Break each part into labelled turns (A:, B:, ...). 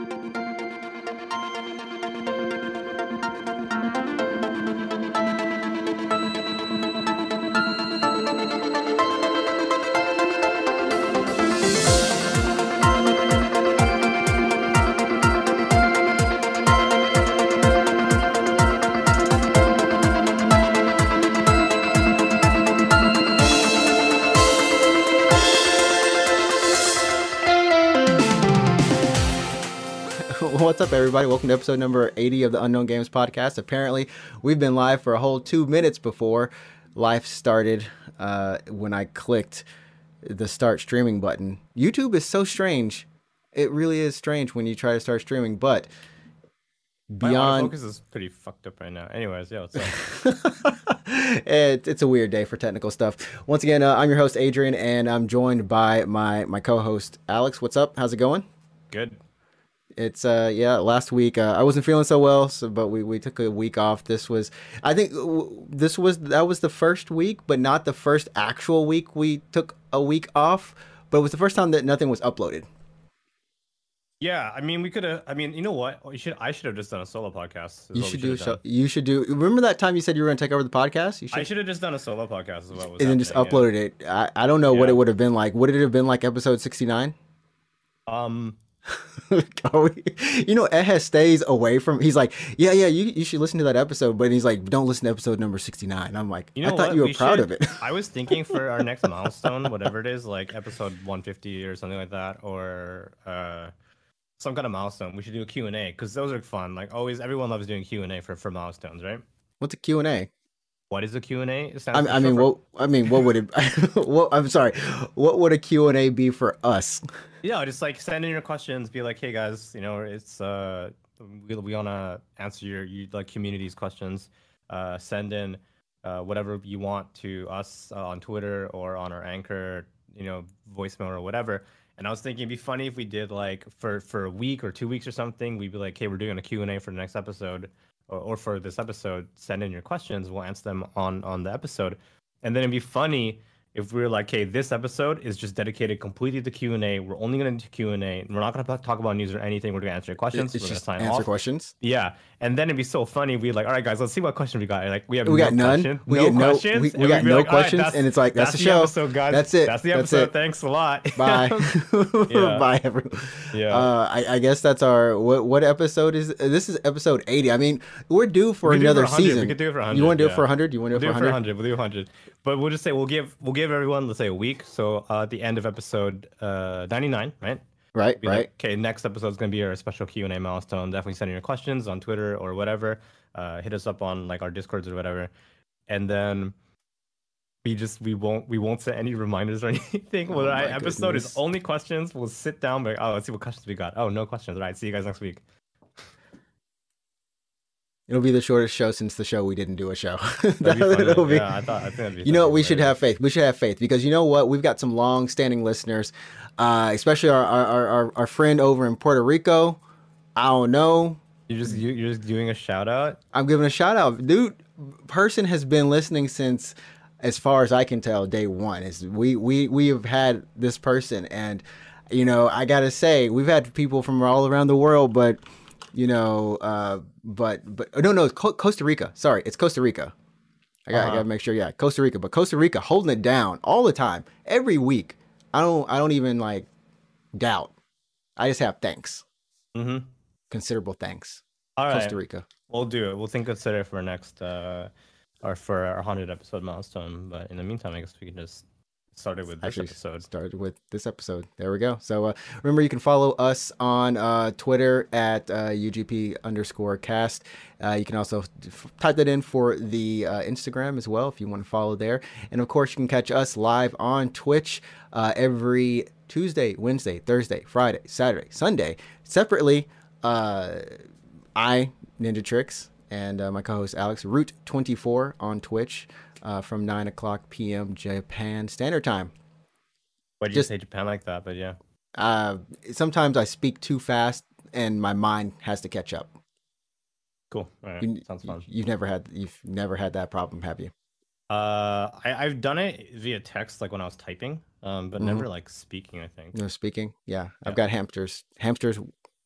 A: What's up, everybody? Welcome to episode number 80 of the Unknown Games podcast. Apparently, we've been live for a whole two minutes before life started uh, when I clicked the start streaming button. YouTube is so strange. It really is strange when you try to start streaming, but
B: My
A: beyond
B: focus is pretty fucked up right now. Anyways, yeah, what's up?
A: it, it's a weird day for technical stuff. Once again, uh, I'm your host Adrian, and I'm joined by my my co-host Alex. What's up? How's it going?
B: Good.
A: It's uh yeah, last week uh, I wasn't feeling so well, so but we, we took a week off. This was I think w- this was that was the first week, but not the first actual week we took a week off, but it was the first time that nothing was uploaded.
B: Yeah, I mean, we could have. I mean, you know what? You should. I should have just done a solo podcast.
A: You should do so, you should do remember that time you said you were going to take over the podcast? You
B: I
A: should
B: should have just done a solo podcast. Is what was
A: and then just uploaded it. I, I don't know what it would have been like. Would it have been like episode 69?
B: Um,
A: Are we- you know, Ehe stays away from. He's like, yeah, yeah, you, you should listen to that episode, but he's like, don't listen to episode number sixty nine. I'm like,
B: you know
A: I thought
B: what?
A: you were
B: We
A: proud
B: should-
A: of it.
B: I was thinking for our next milestone, whatever it is, like episode 150 or something like that, or uh, some kind of milestone. We should do a Q and A because those are fun. Like always, everyone loves doing Q and A for for milestones, right?
A: What's a Q and A?
B: What is a Q and A?
A: I, I mean, what? I mean, what would it? what? I'm sorry. What would a Q and A be for us?
B: Yeah, just like send in your questions. Be like, hey guys, you know, it's uh, we we wanna answer your you like community's questions. Uh, send in uh whatever you want to us uh, on Twitter or on our anchor, you know, voicemail or whatever. And I was thinking it'd be funny if we did like for for a week or two weeks or something. We'd be like, hey, we're doing a Q and A for the next episode, or, or for this episode. Send in your questions. We'll answer them on on the episode. And then it'd be funny if we were like, hey, this episode is just dedicated completely to Q and A. We're only gonna do Q and A. We're not gonna talk about news or anything. We're gonna answer your questions.
A: It's
B: we're
A: just
B: gonna sign
A: answer
B: off.
A: questions.
B: Yeah, and then it'd be so funny. We'd be like, all right, guys, let's see what question we got. Like, we have
A: We
B: no
A: got none.
B: question-
A: We
B: no
A: no-
B: questions.
A: we- we got no
B: like,
A: questions,
B: that's-
A: and it's like, that's the show.
B: episode, guys.
A: That's it.
B: That's the
A: That's
B: episode.
A: it.
B: Thanks a lot.
A: Bye. Bye, everyone.
B: Yeah.
A: Uh, I, I guess that's our what? What episode is this? Is episode eighty? I mean, we're due for
B: We could do
A: another
B: for 100. We could do it for
A: You
B: 100,
A: want to do it
B: yeah.
A: for hundred? You want to do it
B: it
A: for
B: for
A: hundred?
B: 100. We'll do 100. But we'll just say we'll give we'll give everyone let's say a week. So uh, at the end of episode uh, 99, right?
A: Right, right.
B: like, okay, next episode is gonna be our special Q and A milestone. Definitely send in your questions on Twitter or whatever. Uh, hit us up on like our discords or whatever, and then we just we won't we won't set any reminders or anything.
A: Oh
B: well, our episode
A: goodness.
B: is only questions. We'll sit down, but oh, let's see what questions we got. Oh, no questions. All right, see you guys next week.
A: It'll be the shortest show since the show we didn't do a show.
B: That'd be funny.
A: It'll be-
B: Yeah, I thought I think be.
A: You know We should have faith. We should have faith because you know what? We've got some long-standing listeners, uh, especially our, our, our, our, friend over in Puerto Rico. I don't know.
B: You're just you, you're just doing a shout out.
A: I'm giving a shout out, dude. Person has been listening since, as far as I can tell, day one. Is we we we have had this person, and you know I gotta say we've had people from all around the world, but you know, uh, but but no no it's Co- Costa Rica. Sorry, it's Costa Rica. I got I
B: Uh-huh.
A: gotta make sure. Yeah, Costa Rica, but Costa Rica holding it down all the time, every week. I don't I don't even like doubt. I just have thanks,
B: Mm-hmm.
A: considerable thanks.
B: All right,
A: Costa Rica.
B: we'll do it. We'll think consider it for next uh, or for our hundred episode milestone. But in the meantime, I guess we can just start it with this episode.
A: started with this episode. There we go. So uh, remember, you can follow us on uh, Twitter at uh, UGP underscore cast. Uh, you can also f- type that in for the uh, Instagram as well if you want to follow there. And of course, you can catch us live on Twitch uh, every Tuesday, Wednesday, Thursday, Friday, Saturday, Sunday, separately. Uh, I Ninja Tricks and uh, my co-host Alex Root twenty four on Twitch uh, from nine o'clock p.m. Japan Standard Time.
B: Why did
A: just-
B: you say Japan like that? But yeah,
A: Uh, sometimes I speak too fast and my mind has to catch up.
B: cool. Right,
A: You,
B: sounds fun.
A: You've never had you've never had that problem, have you?
B: Uh, I, I've done it via text, like when I was typing, um, but
A: Mhm.
B: never like speaking. I think.
A: No speaking. Yeah,
B: Yeah.
A: I've got hamsters. Hamsters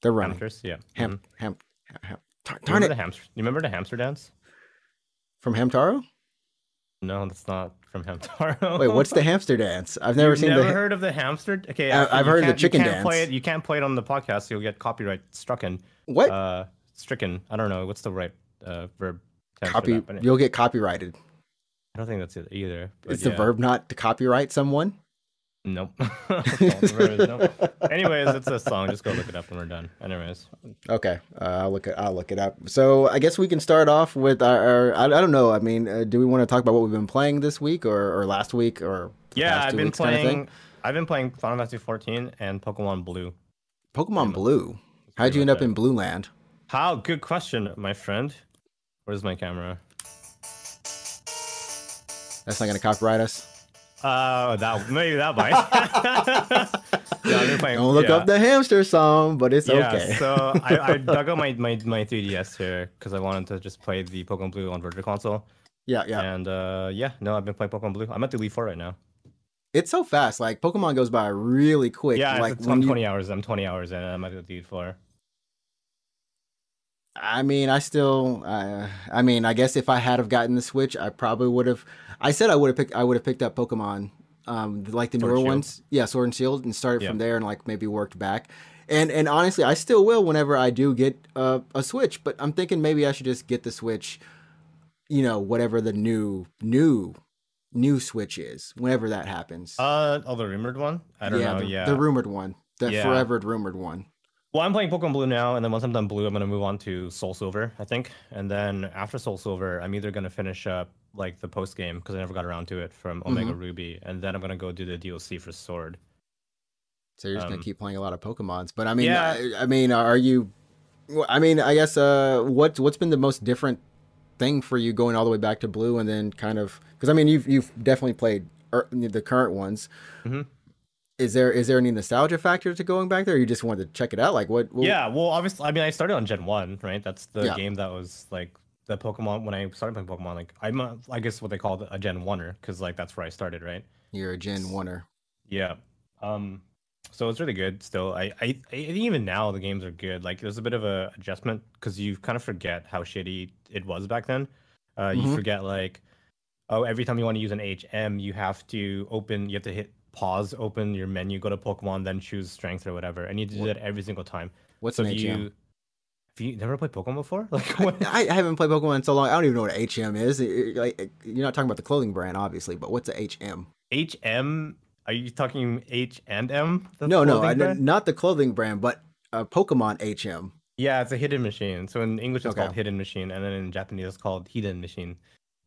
A: They're running.
B: Hamsters, yeah.
A: Ham,
B: Mhm.
A: ham, ham. Tar- Darn it!
B: the hamster? You remember the hamster dance?
A: From Hamtaro?
B: No, that's not from Hamtaro.
A: Wait, what's the hamster dance? I've never seen
B: You've
A: seen
B: never
A: the.
B: heard of the hamster? Okay,
A: I, I've heard of the
B: can't- you can't Play it, you can't play it on the podcast. You'll get copyright stricken.
A: What?
B: Uh, stricken. I don't know. What's the right uh, verb?
A: Copy.
B: that,
A: You'll get copyrighted.
B: I don't think that's it either. but
A: Is the verb not to copyright someone?
B: Nope. The verb is nope. Anyways, it's a song. Just go look it up when we're done. Anyways.
A: Okay, uh, I'll look it. I'll look it up. So I guess we can start off with our. our I, I don't know. I mean, uh, do we want to talk about what we've been playing this week or, or last week or
B: Yeah, I've been
A: weeks kinda
B: playing. I've been playing Final Fantasy 14 and Pokemon Blue.
A: Pokemon Blue. How'd you end up in Blue Land?
B: How? Good question, my friend. Where's my camera?
A: That's not gonna copyright us.
B: Uh, that maybe that might. yeah, I've been playing.
A: Don't look
B: yeah.
A: up the hamster song, but it's
B: Yeah,
A: okay.
B: so I, I dug up my, my, my 3DS here because I wanted to just play the Pokemon Blue on Virtual Console.
A: yeah, yeah.
B: And uh, yeah, no, I've been playing Pokemon Blue. I'm at the Elite Four right now.
A: It's so fast. Like Pokemon goes by really quick.
B: yeah,
A: like
B: it's, I'm
A: you-
B: 20 hours. I'm 20 hours in. I'm at the Elite Four.
A: I mean, I still, uh, I mean, I guess if I had have gotten the Switch, I probably would have. I said I would have picked. I would have picked up Pokemon, um, like the
B: Sword
A: newer ones. Yeah, Sword and Shield, and started
B: Yeah.
A: from there, and like maybe worked back. And and honestly, I still will whenever I do get uh, a Switch. But I'm thinking maybe I should just get the Switch. You know, whatever the new new new Switch is, whenever that happens.
B: Uh, oh, the rumored one. I don't
A: yeah,
B: know.
A: the,
B: yeah.
A: the rumored one, the
B: Yeah.
A: forever rumored one.
B: Well, I'm playing Pokemon Blue now, and then once I'm done Blue, I'm gonna move on to Soul Silver, I think. And then after Soul Silver, I'm either gonna finish up like the post game because I never got around to it from Omega
A: Mm-hmm.
B: Ruby, and then I'm gonna go do the DLC for Sword.
A: So you're just
B: Um,
A: gonna keep playing a lot of Pokemons, but I mean,
B: Yeah.
A: I, I mean, are you? I mean, I guess uh, what what's been the most different thing for you going all the way back to Blue and then kind of because I mean you've you've definitely played er, the current ones.
B: Mhm.
A: Is there is there any nostalgia factor to going back there? Or you just wanted to check it out, like what? what
B: Yeah, well, obviously, I mean, I started on Gen One, right? That's the
A: Yeah.
B: game that was like the Pokemon when I started playing Pokemon. Like, I'm, a, I guess what they call a Gen Oneer, because like that's where I started, right?
A: You're a Gen Oneer.
B: Yeah. Um. So it's really good. Still, I, I, I think even now the games are good. Like, there's a bit of a adjustment because you kind of forget how shitty it was back then. Uh, you
A: Mhm.
B: forget like, oh, every time you want to use an HM, you have to open, you have to hit pause, open your menu, go to Pokemon, then choose Strength or whatever, and you do
A: What-
B: that every single time.
A: What's
B: So
A: an HM?
B: you, if you never played Pokemon before, like what?
A: I, I haven't played Pokemon in so long. I don't even know what a HM is. Like, you're not talking about the clothing brand, obviously, but what's a HM?
B: HM? Are you talking H and M?
A: No, no, I, not the clothing brand, but a Pokemon HM.
B: Yeah, it's a hidden machine. So in English it's
A: Okay.
B: called hidden machine, and then in Japanese it's called hidden machine.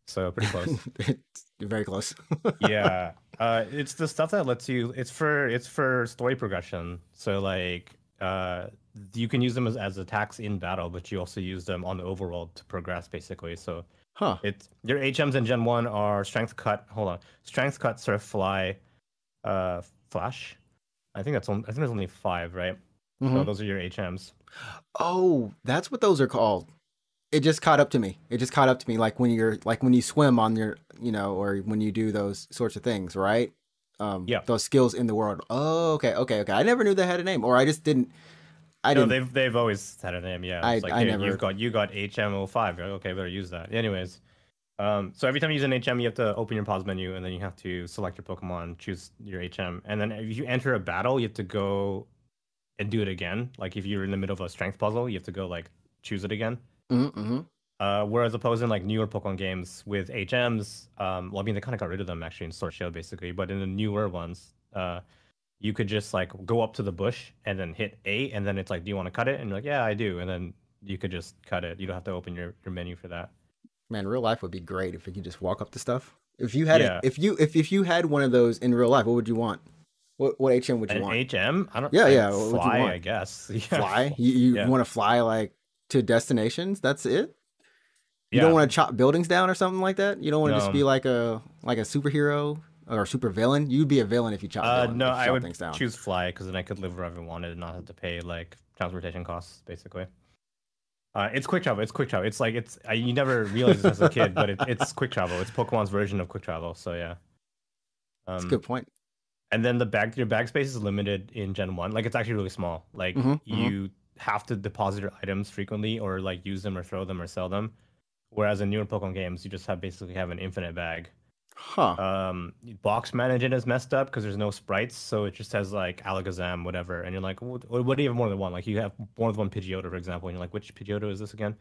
B: So pretty close.
A: very close.
B: yeah, uh, it's the stuff that lets you. It's for it's for story progression. So like, uh, you can use them as, as attacks in battle, but you also use them on the overworld to progress, basically. So
A: Huh.
B: it's your HMs in Gen One are Strength Cut. Hold on, Strength Cut, Surf Fly, uh, Flash. I think that's on, I think there's only five, right? So
A: Mhm.
B: those are your HMs.
A: Oh, that's what those are called. It just caught up to me. It just caught up to me, like when you're like when you swim on your, you know, or when you do those sorts of things, right? Um,
B: Yeah.
A: Those skills in the world. Oh, okay, okay, okay. I never knew they had a name, or I just didn't. I
B: no, they've they've always had a name. Yeah,
A: I-
B: like
A: I
B: hey,
A: never-
B: you've got you got HM05. You're like, okay, better use that. Anyways, um, so every time you use an HM, you have to open your pause menu, and then you have to select your Pokemon, choose your HM, and then if you enter a battle, you have to go and do it again. Like if you're in the middle of a strength puzzle, you have to go like choose it again.
A: Mhm, mhm.
B: Uh, whereas opposed in like newer Pokemon games with HMs, um, well, I mean they kind of got rid of them actually in Sword Shield basically, but in the newer ones, uh, you could just like go up to the bush and then hit A, and then it's like, do you want to cut it? And you're like, yeah, I do, and then you could just cut it. You don't have to open your, your menu for that.
A: Man, real life would be great if you could just walk up to stuff. If you had,
B: Yeah.
A: a, if you if if you had one of those in real life, what would you want? What what HM would you
B: An
A: want?
B: HM, I don't.
A: Yeah, yeah, what
B: Fly? I guess. Yeah.
A: Fly? You, you
B: Yeah.
A: want to fly like to destinations? That's it. You don't want to chop buildings down or something like that. You don't want to just be like a like a superhero or super villain. You'd be a villain if you chop.
B: Uh, no, I would
A: things down.
B: choose Fly because then I could live wherever I wanted and not have to pay like transportation costs, basically. Uh, it's quick travel. It's quick travel. It's like it's I, you never realize this as a kid, but it, it's quick travel. It's Pokemon's version of quick travel. So yeah.
A: That's a
B: Um,
A: good point.
B: and then the bag your bag space is limited in Gen One. Like it's actually really small. Like
A: Mhm, mhm.
B: you have to deposit your items frequently or like use them or throw them or sell them. Whereas in newer Pokemon games, you just have basically have an infinite bag.
A: Huh.
B: Um, box management is messed up because there's no sprites, so it just has like Alakazam, whatever, and you're like, what, what do you have more than one? Like you have more than one Pidgeotto, for example, and you're like, which Pidgeotto is this again?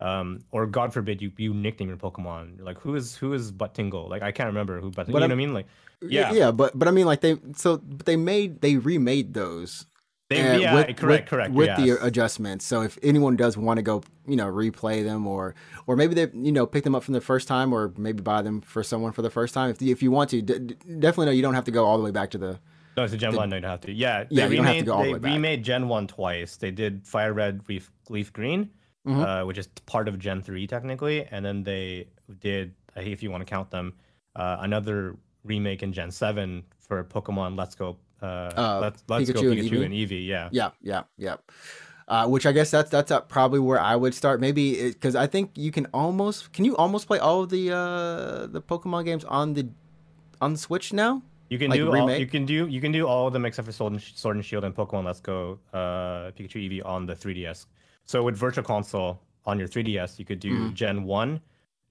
B: Um, or God forbid you you nickname your Pokemon. You're like, who is who is Butt Tingle? Like I can't remember who Butt.
A: But
B: you know what I mean? Like
A: yeah.
B: yeah.
A: yeah, but but I mean, like they so but they made they remade those.
B: They, yeah,
A: with,
B: correct,
A: with,
B: correct.
A: with
B: yes.
A: the adjustments. So if anyone does want to go, you know, replay them or or maybe they you know pick them up from the first time or maybe buy them for someone for the first time. If if you want to, d- definitely know you don't have to go all the way back to the.
B: No, it's a Gen
A: The-
B: One. No, you don't have to. Yeah, they
A: Yeah, you don't have to go all the
B: they
A: way back.
B: remade Gen One twice. They did Fire Red, Leaf, Leaf Green,
A: Mhm.
B: uh, which is part of Gen Three technically, and then they did, if you want to count them, uh, another remake in Gen Seven for Pokemon Let's Go. Uh,
A: Uh,
B: Let's Let's Go
A: Pikachu and
B: Pikachu
A: Eevee?
B: and Eevee. Yeah.
A: Yeah, yeah, yeah. Uh, which I guess that's that's probably where I would start. Maybe because I think you can almost can you almost play all of the uh, the Pokemon games on the on the Switch now.
B: You can
A: Like
B: do all, you can do you can do all of them except for Sword and, Sword and Shield and Pokemon Let's Go uh, Pikachu Eevee on the 3DS. So with Virtual Console on your 3DS, you could do
A: Mhm.
B: Gen 1,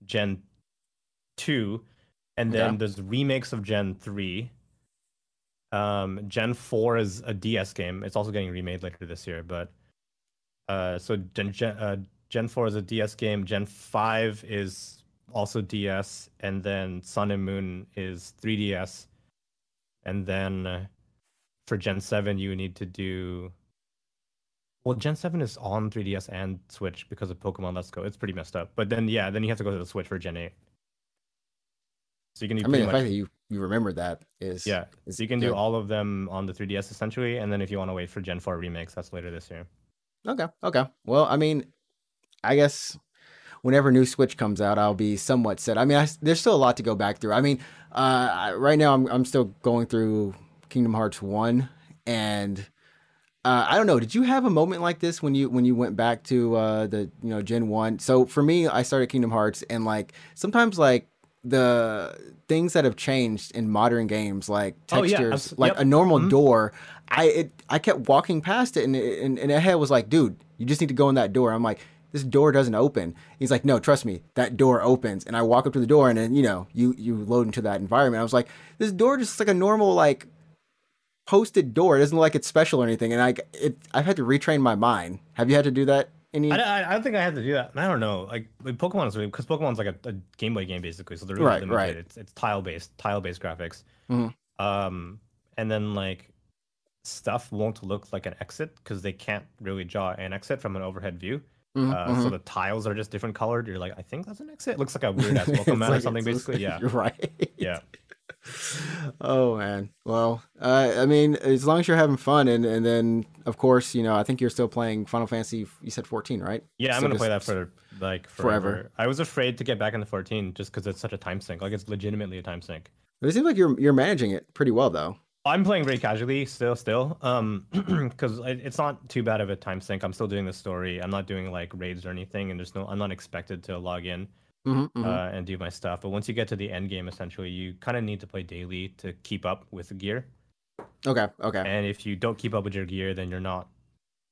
B: Gen 2, and then
A: Okay.
B: there's remakes of Gen 3. Um, Gen 4 is a DS game. It's also getting remade later this year, but uh, so Gen Gen, uh, Gen 4 is a DS game. Gen 5 is also DS, and then Sun and Moon is 3DS. And then uh, for Gen 7, you need to do. Well, Gen 7 is on 3DS and Switch because of Pokemon Let's Go. It's pretty messed up. But then, yeah, then you have to go to the Switch for Gen 8. So you can do
A: I mean,
B: pretty
A: the
B: much.
A: fact that you you remember that is
B: Yeah,
A: is
B: so you can do all of them on the 3DS essentially. And then if you want to wait for Gen 4 remakes, that's later this year.
A: Okay, okay. Well, I mean, I guess whenever new Switch comes out, I'll be somewhat set. I mean, I there's still a lot to go back through. I mean, uh, right now I'm I'm still going through Kingdom Hearts one, and uh, I don't know. Did you have a moment like this when you when you went back to uh, the you know Gen one? So for me, I started Kingdom Hearts, and like sometimes like the things that have changed in modern games, like
B: Oh, yeah,
A: textures, like
B: yep.
A: a normal
B: Mhm.
A: door. I it I kept walking past it, and it, and, and head was like, dude, you just need to go in that door. I'm like. This door doesn't open. He's like, no, trust me, that door opens. And I walk up to the door, and then you know, you you load into that environment. I was like, this door just like a normal like posted door. It doesn't look like it's special or anything. And I it I've had to retrain my mind. Have you had to do that? Any?
B: I, I, I don't think I have to do that. I don't know. Like, like Pokemon is because Pokemon's like a, a Game Boy game basically, so they're really
A: Right,
B: limited.
A: right.
B: It's it's tile based, tile based graphics.
A: Mhm.
B: Um, and then like stuff won't look like an exit because they can't really draw an exit from an overhead view.
A: Mhm,
B: Uh,
A: mhm.
B: So the tiles are just different colored. You're like, I think that's an exit. It looks like a weird ass welcome mat or something, basically. Yeah,
A: You're right.
B: yeah.
A: Oh man. Well, uh, I mean, as long as you're having fun, and and then of course, you know, I think you're still playing Final Fantasy. You said 14, right?
B: Yeah, I'm gonna play that for like
A: forever.
B: forever. I was afraid to get back into 14 just because it's such a time sink. Like it's legitimately a time sink.
A: It seems like you're you're managing it pretty well, though.
B: I'm playing very casually still, still, um, because it's not too bad of a time sink. I'm still doing the story. I'm not doing like raids or anything, and there's no, I'm not expected to log in
A: Mm-hmm,
B: uh, and do my stuff. But once you get to the end game, essentially, you kind of need to play daily to keep up with the gear.
A: Okay. Okay.
B: And if you don't keep up with your gear, then you're not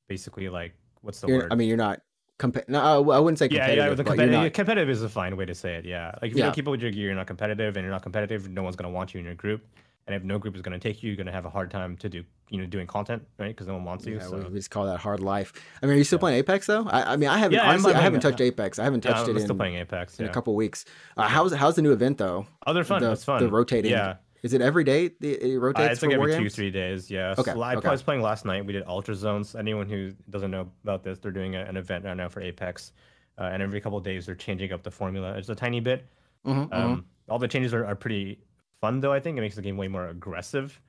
B: basically like what's the
A: You're-
B: word?
A: I mean, you're not. Compa- no, I I wouldn't say
B: yeah,
A: competitive.
B: yeah. The competitive,
A: not-
B: competitive is a fine way to say it. Yeah, like if you
A: Yeah.
B: don't keep up with your gear, you're not competitive, and you're not competitive, no one's gonna want you in your group. And if no group is gonna take you, you're gonna have a hard time to do, you know, doing content, right? Because no one wants you.
A: Yeah,
B: so.
A: we just call that hard life. I mean, are you still
B: Yeah.
A: playing Apex though? I, I mean, I haven't
B: Yeah,
A: honestly, I haven't touched Apex. I haven't touched
B: I'm
A: it
B: still
A: in,
B: playing Apex.
A: in
B: Yeah.
A: a couple weeks. Uh, how's how's the new event though?
B: Oh, they're fun.
A: the,
B: It's fun.
A: The rotating.
B: Yeah,
A: Is it every day? It,
B: uh,
A: rotates
B: it's
A: for
B: like every two, three days. Yeah.
A: Okay,
B: So I
A: okay.
B: was playing last night. We did Ultra Zones. Anyone who doesn't know about this, they're doing a, an event right now for Apex, uh, and every couple of days they're changing up the formula. It's a tiny bit.
A: Mhm, mhm.
B: Um, all the changes are, are pretty fun though. I think it makes the game way more aggressive.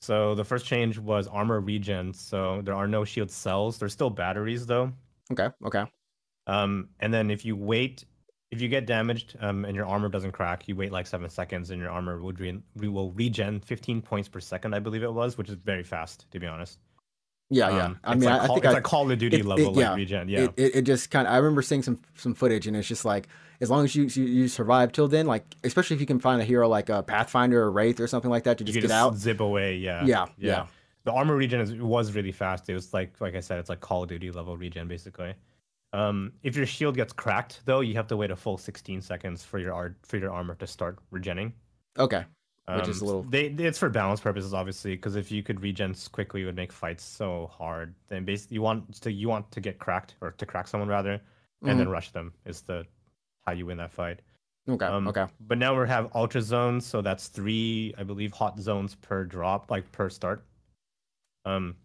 B: So the first change was armor regen. So there are no shield cells. There's still batteries though.
A: Okay. Okay.
B: Um, and then if you wait, if you get damaged um, and your armor doesn't crack, you wait like seven seconds and your armor will, re- will regen 15 points per second, I believe it was, which is very fast, to be honest.
A: Yeah. Yeah.
B: Um,
A: I mean,
B: like
A: I, I
B: Call,
A: think
B: it's
A: I,
B: like Call of Duty
A: it- it-
B: level
A: yeah,
B: like regen. Yeah.
A: it, it, it just kind of. I remember seeing some some footage, and it's just like as long as you you, you survive till then, like especially if you can find a hero like a Pathfinder or Wraith or something like that to
B: you
A: just get
B: just
A: out.
B: zip away. Yeah.
A: Yeah, yeah.
B: the armor regen is, was really fast. It was like like I said, it's like Call of Duty level regen basically. Um, if your shield gets cracked though, you have to wait a full 16 seconds for your art for your armor to start regenning.
A: Okay.
B: Um,
A: Which is a little-
B: They, it's for balance purposes, obviously, because if you could regen quickly, it would make fights so hard. Then basically, you want to you want to get cracked or to crack someone rather, and then rush them is the how you win that fight.
A: Okay.
B: Um,
A: okay.
B: But now we have ultra zones, so that's three, I believe, hot zones per drop, like per start. Um,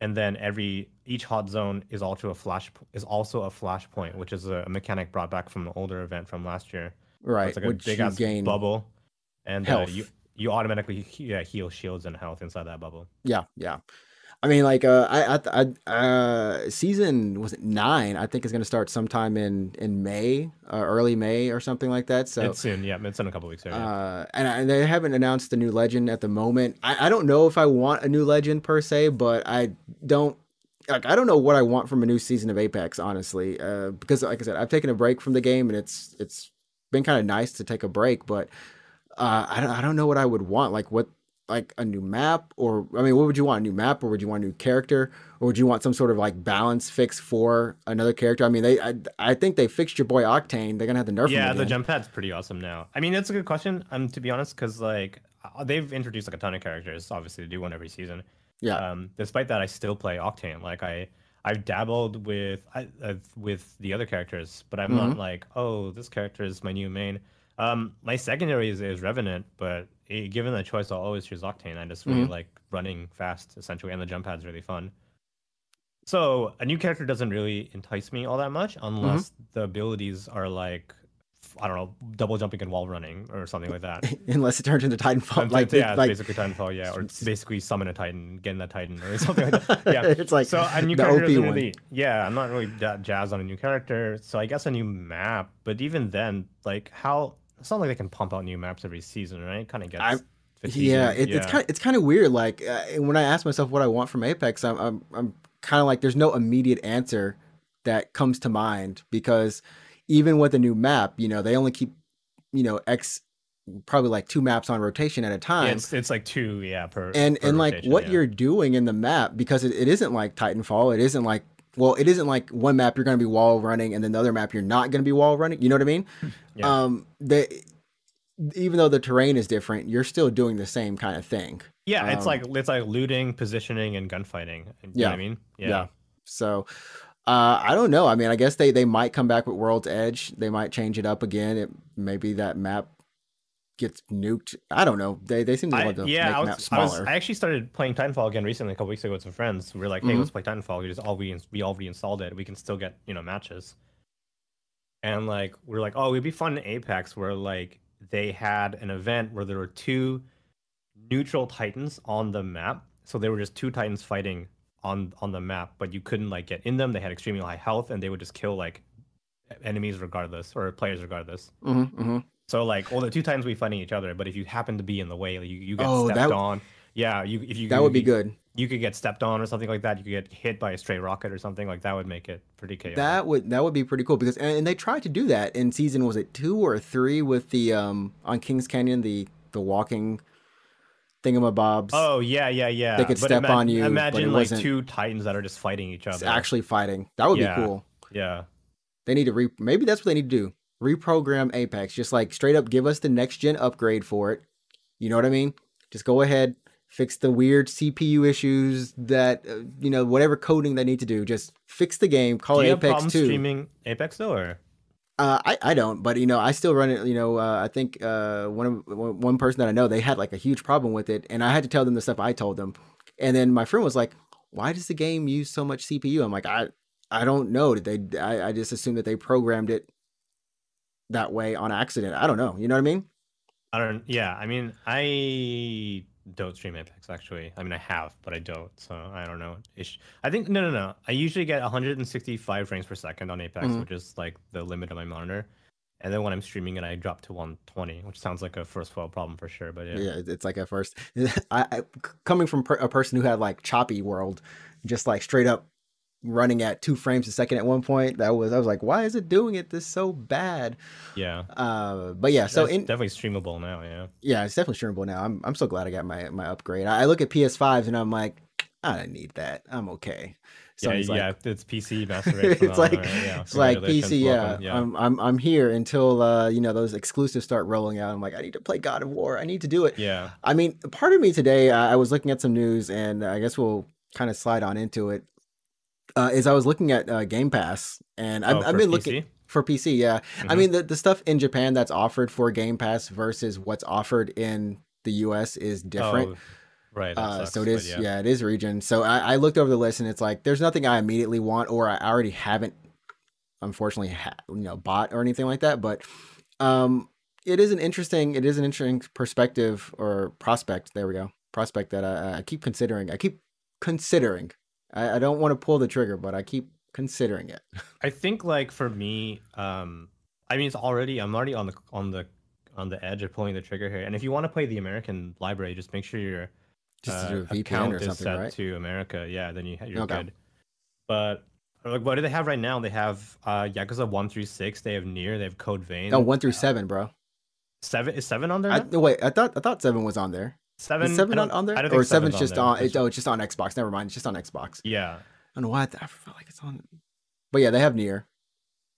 B: and then every each hot zone is also a flash is also a flash point, which is a, mechanic brought back from the older event from last year. So
A: Right.
B: It's like a
A: Which
B: big ass
A: gain.
B: bubble, and uh, you you automatically yeah, heal shields and health inside that bubble.
A: Yeah. Yeah. I mean, like, uh, I, I, I, uh, season was it nine? I think is going to start sometime in in May, uh, early May or something like that. So
B: it's soon, yeah, it's in a couple weeks. Here, yeah.
A: Uh, and, and they haven't announced the new legend at the moment. I, I don't know if I want a new legend per se, but I don't like I don't know what I want from a new season of Apex, honestly. Uh, because like I said, I've taken a break from the game, and it's it's been kind of nice to take a break, but uh, I don't I don't know what I would want. Like what like a new map or I mean, what would you want? A new map or would you want a new character or would you want some sort of like balance fix for another character? I mean, they I, I think they fixed your boy Octane. They're gonna have to nerf
B: yeah, the jump pad's pretty awesome now. I mean, that's a good question. Um, to be honest, because like uh, they've introduced like a ton of characters. Obviously, they do one every season.
A: Yeah.
B: Um, despite that, I still play Octane. Like I, I've dabbled with I, uh, with the other characters, but I'm
A: Mm-hmm.
B: not like, oh, this character is my new main. Um, my secondary is, is Revenant, but given the choice, I'll always choose Octane. I just really
A: Mm-hmm.
B: like running fast, essentially, and the jump pad's really fun. So a new character doesn't really entice me all that much unless
A: Mm-hmm.
B: the abilities are like, I don't know, double jumping and wall running or something like that.
A: Unless it turns into Titanfall, like
B: yeah, it's
A: like
B: basically Titanfall, yeah, or basically summon a Titan, getting a Titan, or something like that. Yeah,
A: It's like
B: so a new character doesn't
A: one.
B: really. Yeah, I'm not really that jazzed on a new character, so I guess a new map. But even then, like how it's not like they can pump out new maps every season, right? It kind of gets.
A: I- yeah, it, it's kind of it's kind of weird. Like uh, when I ask myself what I want from Apex, I'm I'm, I'm kind of like there's no immediate answer that comes to mind because even with a new map, you know, they only keep you know X probably like two maps on rotation at a
B: Yeah,
A: time.
B: it's it's like two, yeah, per
A: and
B: per
A: and like what
B: yeah.
A: you're doing in the map because it, it isn't like Titanfall. It isn't like well, it isn't like one map you're going to be wall running and then the other map you're not going to be wall running. You know what I mean?
B: Yeah.
A: Um, the even though the terrain is different, you're still doing the same kind of thing.
B: Yeah, it's
A: um,
B: like it's like looting, positioning, and gunfighting. You know
A: Yeah.
B: what I mean?
A: Yeah. So uh, I don't know. I mean, I guess they they might come back with World's Edge. They might change it up again. It maybe that map gets nuked. I don't know. They they seem to want to
B: yeah,
A: make
B: I
A: maps
B: was, I was.
A: smaller.
B: I actually started playing Titanfall again recently, a couple weeks ago with some friends. We were like, "Hey,
A: Mhm.
B: let's play Titanfall." We just all we we all reinstalled it. We can still get you know matches. And like we are like, "Oh, it'd be fun in Apex where like they had an event where there were two neutral titans on the map. So they were just two titans fighting on on the map, but you couldn't like get in them. They had extremely high health, and they would just kill like enemies regardless or players regardless.
A: hmm hmm
B: So like, well, the two times we fighting each other, but if you happen to be in the way, like, you you get
A: Oh,
B: stepped
A: that-
B: on. Yeah, you if you
A: That would be good.
B: You could get stepped on or something like that. You could get hit by a stray rocket or something like that. Would make it pretty chaotic.
A: That would that would be pretty cool because and, and they tried to do that in season was it two or three with the um on Kings Canyon the the walking thingamabobs.
B: Oh yeah, yeah, yeah.
A: They could
B: But
A: step
B: ima-
A: on you,
B: Imagine like two titans that are just fighting each other.
A: actually fighting. That would
B: Yeah.
A: be cool.
B: yeah.
A: They need to re maybe that's what they need to do. Reprogram Apex. Just like straight up give us the next gen upgrade for it. You know what I mean? Just go ahead, fix the weird CPU issues that uh, you know whatever coding they need to do. Just fix the game. Call
B: Do
A: it Apex 2.
B: streaming Apex though, or
A: Uh, I, I don't, but you know, I still run it. You know, uh, I think uh, one of one one person that I know they had like a huge problem with it, and I had to tell them the stuff I told them, and then my friend was like, "Why does the game use so much CPU?" I'm like, "I I don't know. Did they? I, I just assumed that they programmed it that way on accident. I don't know. You know what I mean?
B: I don't. Yeah, I mean, I don't stream Apex actually. I mean, I have, but I don't. So I don't know. Ish. I think no, no, no. I usually get 165 frames per second on Apex,
A: Mhm.
B: which is like the limit of my monitor. And then when I'm streaming it, I drop to 120, which sounds like a first world problem for sure. But yeah,
A: Yeah, it's like a first, I, I coming from per, a person who had like choppy world, just like straight up running at two frames a second at one point. That was I was like, why is it doing it this so bad?
B: yeah.
A: Uh, but yeah, so in
B: definitely streamable now. Yeah.
A: yeah, it's definitely streamable now. I'm I'm so glad I got my my upgrade. I, I look at PS5s and I'm like, I don't need that. I'm okay.
B: Yeah,
A: like,
B: yeah, it's PC master
A: it's like
B: right? yeah,
A: it's like PC. Yeah,
B: yeah.
A: I'm I'm I'm here until uh you know those exclusives start rolling out. I'm like I need to play God of War. I need to do it.
B: yeah.
A: I mean, part of me today, I, I was looking at some news, and I guess we'll kind of slide on into it. Uh, is I was looking at uh, Game Pass, and I've,
B: Oh,
A: I've been looking for PC. Yeah, I
B: Mhm.
A: mean the the stuff in Japan that's offered for Game Pass versus what's offered in the US is different.
B: Oh, right.
A: Uh,
B: sucks,
A: so it is.
B: yeah.
A: yeah. it is region. So I, I looked over the list and it's like there's nothing I immediately want or I already haven't, unfortunately, ha- you know, bought or anything like that. But um, it is an interesting, it is an interesting perspective or prospect. There we go, prospect that I, I keep considering. I keep considering. I, I don't want to pull the trigger, but I keep considering it.
B: I think like for me, um, I mean, it's already I'm already on the on the on the edge of pulling the trigger here. And if you want to play the American library, just make sure your
A: Just
B: uh, account
A: or
B: is set
A: right?
B: to America. Yeah, then you you're
A: Okay.
B: good. But like, what do they have right now? They have uh, Yakuza one through six. They have Nier. They have Code Vein.
A: Oh, one through seven, bro.
B: seven is seven on there.
A: I, no, wait, I thought I thought seven was on there.
B: Seven.
A: Is seven on,
B: don't-
A: on there,
B: I don't think
A: or seven's just
B: there.
A: on? It, oh, it's just on Xbox. Never mind, it's just on Xbox.
B: Yeah.
A: I don't know why I, th- I feel like it's on. But yeah, they have Nier.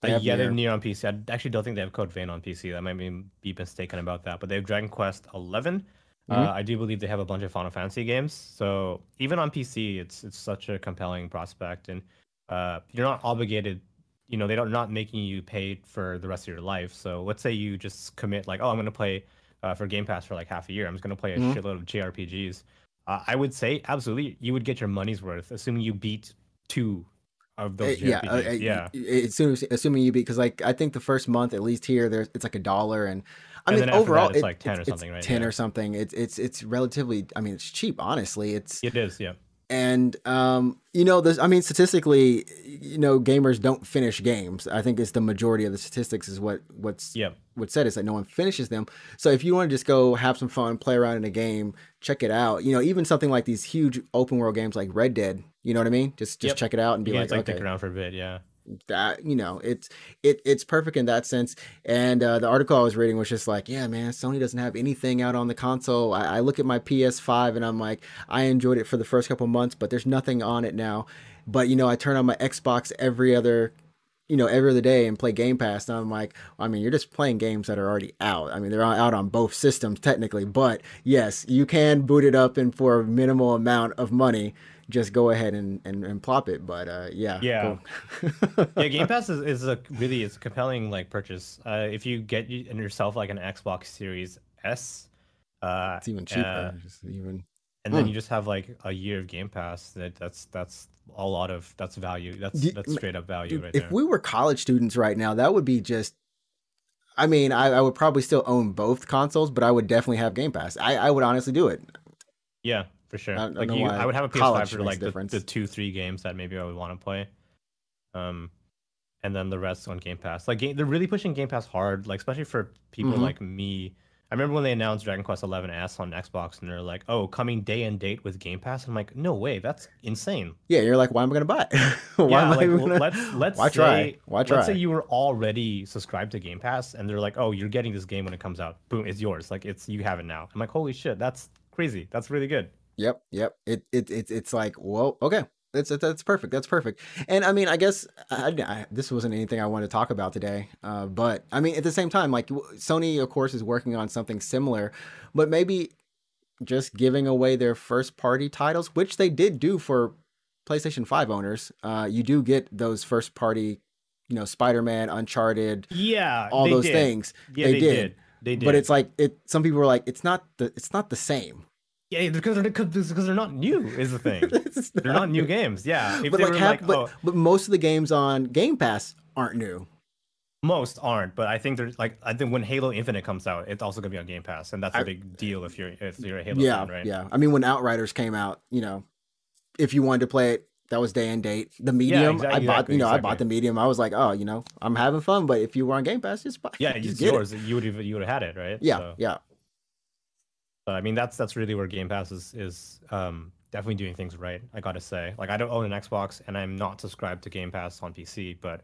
A: They
B: Uh,
A: have
B: yeah, they have
A: Nier.
B: Near on PC. I actually don't think they have Code Vein on PC. That might be, be mistaken about that. But they have Dragon Quest 11.
A: Mhm.
B: Uh, I do believe they have a bunch of Final Fantasy games. So even on PC, it's it's such a compelling prospect, and uh, you're not obligated. You know, they don't not making you pay for the rest of your life. So let's say you just commit like, oh, I'm gonna play uh, for Game Pass for like half a year. I'm just gonna play a
A: Mhm.
B: shitload of JRPGs. Uh, I would say absolutely, you would get your money's worth, assuming you beat two of those
A: yeah,
B: JRPGs.
A: uh, uh,
B: yeah.
A: y- Assuming, assuming you beat, because like I think the first month at least here, there's it's like a dollar, and I
B: And
A: mean
B: after that,
A: overall
B: it's
A: it-
B: like 10 or something, right?
A: Ten
B: Yeah.
A: or something. It's it's it's relatively. I mean, it's cheap, honestly. It's
B: It is, yeah.
A: And um, you know, this i mean, statistically, you know, gamers don't finish games. I think it's the majority of the statistics is what what's
B: yeah
A: what's said is that no one finishes them. So if you want to just go have some fun, play around in a game, check it out. You know, even something like these huge open world games like Red Dead. You know what I mean? Just just
B: Yep.
A: check it out and be
B: You
A: like,
B: like
A: okay,
B: around for a bit, yeah.
A: That you know it's it it's perfect in that sense. And uh, the article i was reading was just like yeah man sony doesn't have anything out on the console. I, I look at my ps5 and i'm like i enjoyed it for the first couple months but there's nothing on it now. But you know i turn on my xbox every other you know every other day and play game pass and i'm like i mean you're just playing games that are already out. I mean they're out on both systems technically but yes you can boot it up and for a minimal amount of money just go ahead and, and, and plop it but uh yeah
B: Yeah.
A: go-
B: yeah, Game Pass is, is a really it's a compelling like purchase. Uh, if you get yourself like an Xbox Series S, uh,
A: It's even cheaper.
B: uh,
A: just even
B: and then
A: Hmm.
B: you just have like a year of Game Pass. That that's that's a lot of that's value. That's that's straight up value
A: Dude,
B: right
A: if
B: there.
A: we were college students right now, that would be just. I mean, I, I would probably still own both consoles, but I would definitely have Game Pass. I, I would honestly do it.
B: yeah, for sure.
A: I
B: like you, I would have a PS5 for like the, the two three games that maybe I would want to play. Um, and then the rest on Game Pass. Like game, they're really pushing Game Pass hard, like especially for people
A: Mhm.
B: like me. I remember when they announced Dragon Quest XI S on Xbox, and they're like, "Oh, coming day and date with Game Pass." I'm like, "No way, that's insane."
A: Yeah, you're like, why am I going to buy it? why
B: yeah,
A: am I
B: like l-
A: gonna...
B: let's let's
A: Why
B: say,
A: try? Why try?
B: Let's say you were already subscribed to Game Pass, and they're like, "Oh, you're getting this game when it comes out. Boom, it's yours. Like it's you have it now." I'm like, "Holy shit, that's crazy. That's really good."
A: Yep, yep. It it, it it's like, well, okay. That's that's perfect. That's perfect. And I mean, I guess I, I, this wasn't anything I wanted to talk about today. Uh, but I mean, at the same time, like Sony, of course, is working on something similar, but maybe just giving away their first party titles, which they did do for PlayStation Five owners. Uh, you do get those first party, you know, Spider Man, Uncharted,
B: Yeah,
A: all those
B: did.
A: things.
B: Yeah,
A: they
B: they,
A: did.
B: did. They did.
A: But it's like it. Some people were like, it's not the it's not the same.
B: Yeah, because they're because they're not new. Is the thing. They're not new games. Yeah, if
A: but like, half,
B: like,
A: but,
B: oh,
A: but most of the games on Game Pass aren't new.
B: most aren't. But I think there's like I think when Halo Infinite comes out, it's also gonna be on Game Pass, and that's a
A: I-
B: big deal if you're if you're a Halo
A: yeah,
B: fan, right?
A: yeah. I mean, when Outriders came out, you know, if you wanted to play it, that was day and date. The medium,
B: exac-
A: I bought.
B: exactly,
A: You know, I bought the medium. I was like, oh, you know, I'm having fun. But if you were on Game Pass, just buy.
B: Yeah,
A: just
B: it's
A: get it.
B: yours. You would have you would have had it, right?
A: Yeah,
B: So-
A: yeah.
B: I mean, that's that's really where Game Pass is is um, definitely doing things right. I gotta say, like I don't own an Xbox and I'm not subscribed to Game Pass on PC, but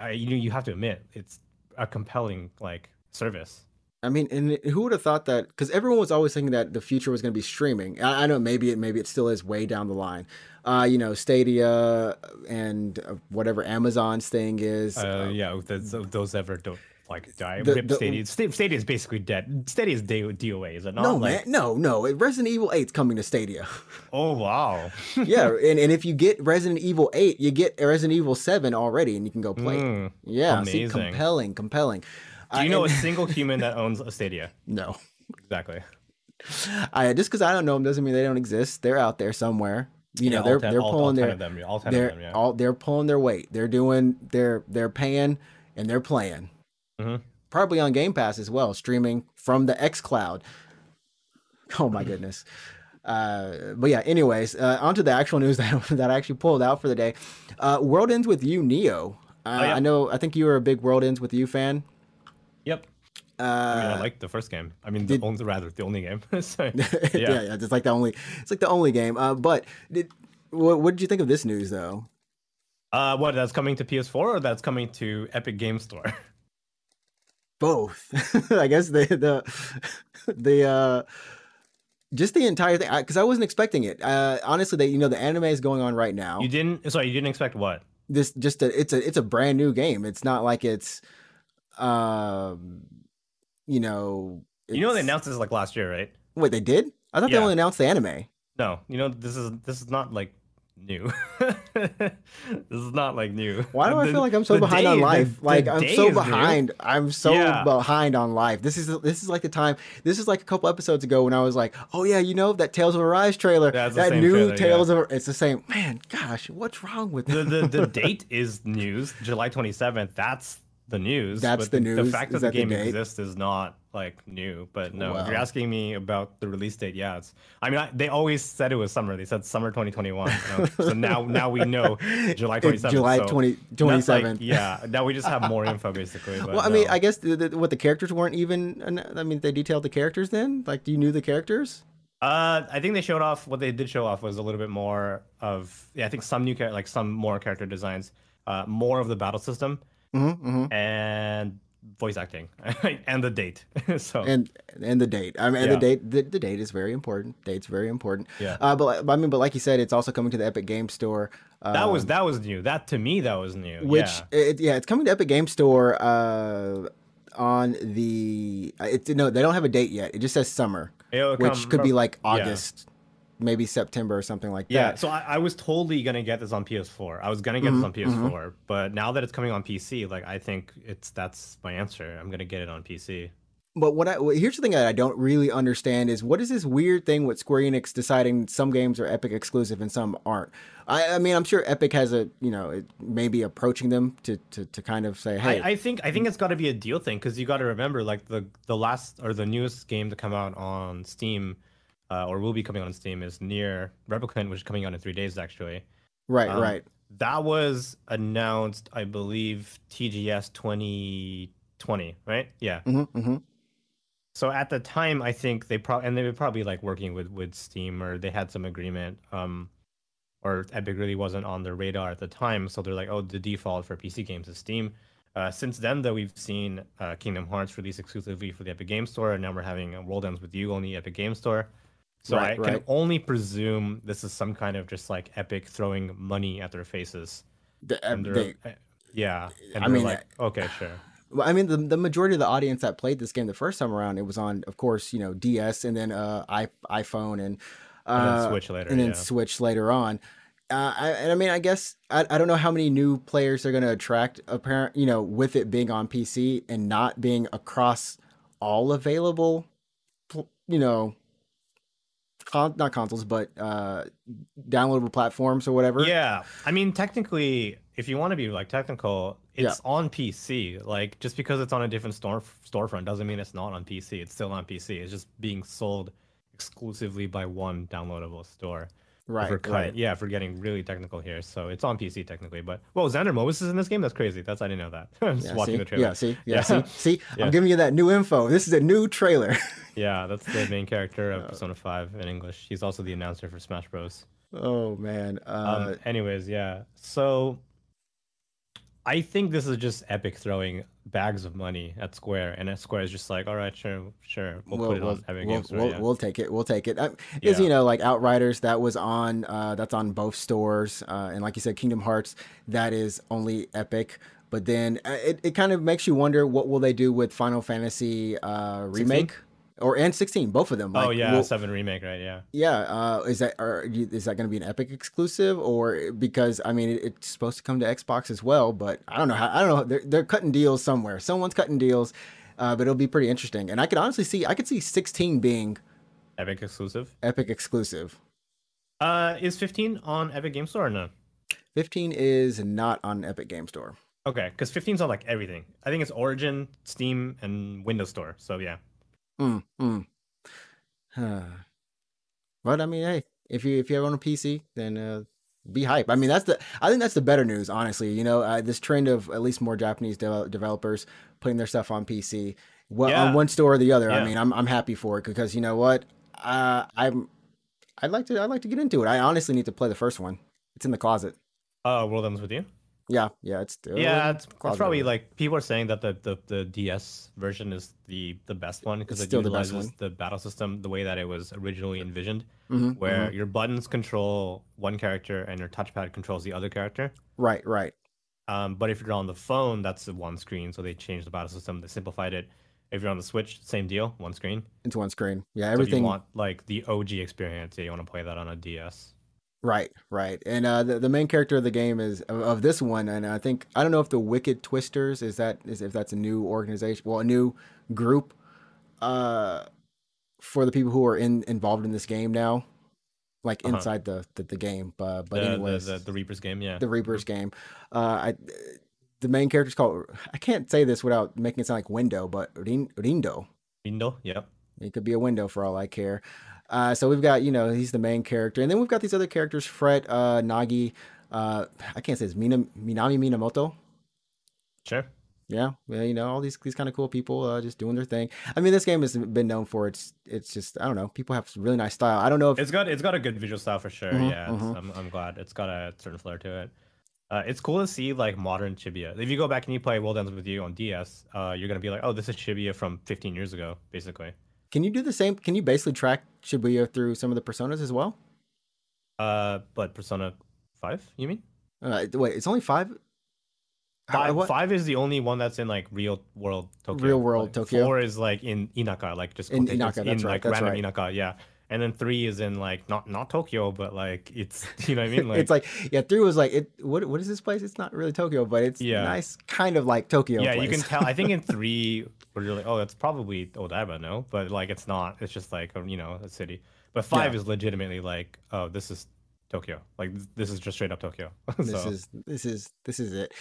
B: I, you you have to admit it's a compelling like service.
A: I mean, and who would have thought that? Because everyone was always thinking that the future was going to be streaming. I, I, know maybe it maybe it still is way down the line. Uh, you know, Stadia and uh, whatever Amazon's thing is.
B: Uh, yeah, those, those ever don't like die. The, the, Stadia. Stadia is basically dead. Stadia is DOA, is it not?
A: No,
B: like...
A: man, no, no. Resident Evil 8's coming to Stadia.
B: Oh wow.
A: yeah, and, and if you get Resident Evil 8, you get Resident Evil 7 already, and you can go play. Mm, yeah, amazing. See, compelling, compelling.
B: Do you know and... a single human that owns a Stadia?
A: No.
B: Exactly.
A: I just because I don't know them doesn't mean they don't exist. They're out there somewhere. You know, yeah, they're ten, they're pulling all, their them, they're them, yeah. all they're pulling their weight. They're doing they're they're paying and they're playing. Mm-hmm. Probably on Game Pass as well, streaming from the X Cloud. Oh my goodness. Uh, but yeah, anyways, uh, onto the actual news that, that I actually pulled out for the day. Uh, World Ends with You, Neo. Uh, oh, yeah. I know. I think you were a big World Ends with You fan.
B: Yep. Uh, I mean, I like the first game. I mean, the did, only rather the only game. so,
A: yeah. yeah, yeah, it's like the only, it's like the only game. Uh, but did, what, what did you think of this news though?
B: Uh, what that's coming to PS4 or that's coming to Epic Game Store?
A: Both, I guess the the the uh, just the entire thing because I, I, wasn't expecting it. Uh, honestly, that you know the anime is going on right now.
B: You didn't. Sorry, you didn't expect what?
A: This just a, it's a it's a brand new game. It's not like it's um, you know,
B: you know they announced this like last year, right?
A: Wait, they did? I thought yeah. they only announced the anime.
B: No, you know this is this is not like new. this is not like new.
A: Why do the, I feel like I'm so behind day, on life? The, like the I'm so behind. New. I'm so yeah. behind on life. This is this is like the time. This is like a couple episodes ago when I was like, oh yeah, you know that Tales of Arise trailer. That's that new trailer, Tales yeah. of it's the same. Man, gosh, what's wrong with
B: the the, the date is news, July 27th. That's the news.
A: That's the, news.
B: The fact that, the game exists is not like new. But no, wow. if you're asking me about the release date, yeah, it's. I mean, I, they always said it was summer. They said summer 2021. You know? so now, now we know July 27th.
A: July
B: so
A: 20, 27th. Like,
B: yeah, now we just have more info basically.
A: well, I no. mean, I guess the, the, what the characters weren't even. I mean, they detailed the characters then. Like, do you knew the characters?
B: Uh, I think they showed off what they did show off was a little bit more of yeah. I think some new like some more character designs, uh, more of the battle system mm-hmm, mm-hmm. and voice acting and the date. so
A: and and the date. I mean, yeah. the date. The, the, date is very important. Date's very important.
B: Yeah. Uh,
A: but I mean, but like you said, it's also coming to the Epic Game Store.
B: Um, that was um, that was new. That to me, that was new.
A: Which
B: yeah,
A: it, yeah it's coming to Epic Game Store. Uh, on the uh, it's no, they don't have a date yet. It just says summer, It'll which could be like August. Yeah maybe September or something like
B: yeah,
A: that.
B: Yeah, so I, I, was totally gonna get this on PS4. I was gonna get mm-hmm, this on PS4, mm-hmm. but now that it's coming on PC, like I think it's that's my answer. I'm gonna get it on PC.
A: But what I here's the thing that I don't really understand is what is this weird thing with Square Enix deciding some games are Epic exclusive and some aren't. I, I mean, I'm sure Epic has a you know maybe approaching them to, to, to kind of say, hey.
B: I, I think I think it's got to be a deal thing because you got to remember like the the last or the newest game to come out on Steam uh, or will be coming on Steam is Nier Replicant, which is coming out in three days actually.
A: Right, um, right.
B: That was announced, I believe, TGS 2020, right? Yeah. Mm-hmm, mm-hmm. So at the time, I think they probably and they were probably like working with with Steam or they had some agreement. Um, or Epic really wasn't on their radar at the time, so they're like, oh, the default for PC games is Steam. Uh, since then, though, we've seen uh, Kingdom Hearts released exclusively for the Epic Game Store, and now we're having World Ends with You on the Epic Game Store. So right, I right. can only presume this is some kind of just like Epic throwing money at their faces.
A: The, uh, they,
B: uh, yeah, and I mean, like, okay, sure.
A: Well, I mean, the, the majority of the audience that played this game the first time around, it was on, of course, you know, DS and then uh, I, iPhone and, uh, and then
B: uh, Switch later,
A: and then
B: yeah.
A: Switch later on. Uh, I, and I mean, I guess I, I don't know how many new players they're going to attract. Apparent, you know, with it being on PC and not being across all available, you know, con- not consoles, but uh, downloadable platforms or whatever.
B: Yeah, I mean, technically, if you want to be like technical, it's yeah. on PC. Like, just because it's on a different store storefront doesn't mean it's not on PC. It's still on PC. It's just being sold exclusively by one downloadable store.
A: Right,
B: for
A: right.
B: Yeah, for getting really technical here. So it's on PC technically, but well, Xander Mobus is in this game. That's crazy. That's I didn't know that. just
A: yeah,
B: watching
A: see?
B: the trailer.
A: Yeah, see, yeah, see, see. Yeah. I'm giving you that new info. This is a new trailer.
B: yeah, that's the main character of Persona Five in English. He's also the announcer for Smash Bros.
A: Oh man. Uh...
B: Um, anyways, yeah. So I think this is just Epic throwing bags of money at Square, and at Square is just like, all right, sure, sure, we'll,
A: we'll,
B: put it
A: we'll,
B: on Epic
A: we'll,
B: Games Store.
A: we'll,
B: yeah.
A: we'll take it. We'll take it. Because
B: Yeah.
A: you know, like Outriders, that was on. Uh, that's on both stores, uh, and like you said, Kingdom Hearts, that is only Epic. But then uh, it, it kind of makes you wonder what will they do with Final Fantasy uh, remake or and 16, both of them.
B: oh yeah,
A: will-
B: seven remake, right? Yeah.
A: yeah. Uh, is that are, you- is that going to be an Epic exclusive or because I mean it, it's supposed to come to Xbox as well, but I don't know how I don't know they're they're cutting deals somewhere. Someone's cutting deals, uh, but it'll be pretty interesting. And I could honestly see I could see 16 being
B: Epic exclusive.
A: Epic exclusive.
B: Uh, is 15 on Epic Game Store or no?
A: 15 is not on Epic Game Store.
B: Okay, because 15's on like everything. I think it's Origin, Steam, and Windows Store. So yeah.
A: Mm, mm. but I mean, hey, if you if you have on a PC, then uh, be hype. I mean, that's the I think that's the better news, honestly. You know, uh, this trend of at least more Japanese devel- developers putting their stuff on PC, well, on one store or the other. I mean, I'm I'm happy for it because you know what, uh, I'm I'd like to I'd like to get into it. I honestly need to play the first one. It's in the closet.
B: Uh, World Ends with You.
A: Yeah, yeah, it's still
B: yeah, it's, it's probably like people are saying that the, the, the DS version is the the best one because it
A: the
B: utilizes
A: one.
B: the battle system the way that it was originally envisioned.
A: Mhm,
B: where
A: mhm.
B: your buttons control one character and your touchpad controls the other character.
A: right, right.
B: Um, but if you're on the phone, that's the one screen. So they changed the battle system. They simplified it. If you're on the Switch, same deal, one screen.
A: Into one screen. Yeah,
B: So if
A: everything.
B: you want like the OG experience, yeah, you want to play that on a DS.
A: Right, right. And uh, the, the main character of the game is of, of this one, and I think I don't know if the Wicked Twisters is that is if that's a new organization, well, a new group, uh, for the people who are in involved in this game now, like
B: Uh-huh.
A: inside the, the the game. But but
B: the,
A: anyways,
B: the, the the Reapers game, yeah.
A: the Reapers game. Uh, I the main character is called. I can't say this without making it sound like window, but Rin, Rindo.
B: Window, yep.
A: It could be a window for all I care. Uh, so we've got, you know, he's the main character. And then we've got these other characters, Fret, uh, Nagi, uh, I can't say Mina, Minami Minamoto.
B: Sure.
A: Yeah, yeah, you know, all these these kind of cool people uh, just doing their thing. I mean, this game has been known for its, it's just, I don't know, people have really nice style. I don't know if,
B: It's got it's got a good visual style for sure.
A: Mhm,
B: yeah, it's,
A: mhm.
B: I'm I'm glad it's got a certain flair to it. Uh, it's cool to see like modern Shibuya. If you go back and you play World Ends with You on DS, uh, you're gonna be like, oh, this is Shibuya from 15 years ago, basically.
A: Can you do the same? Can you basically track Shibuya through some of the personas as well?
B: Uh, but Persona 5, you mean?
A: Uh, wait, it's only five?
B: Five,
A: what?
B: five is the only one that's in like real world Tokyo.
A: Real world
B: Like,
A: Tokyo.
B: Four is like in Inaka, like just
A: In Inaka,
B: in
A: right,
B: like random
A: right.
B: Inaka, yeah. And then three is in like not not Tokyo, but like it's you know what I mean? Like
A: it's like, yeah, three was like, it. what What is this place? It's not really Tokyo, but it's
B: Yeah.
A: nice, kind of like Tokyo.
B: yeah, you can tell. I think in three, we're like, oh, that's probably Odaiba, no? But like, it's not. It's just like a, you know a city. But five
A: Yeah.
B: is legitimately like, oh, this is Tokyo. Like this is just straight up Tokyo.
A: this
B: so,
A: is this is this is it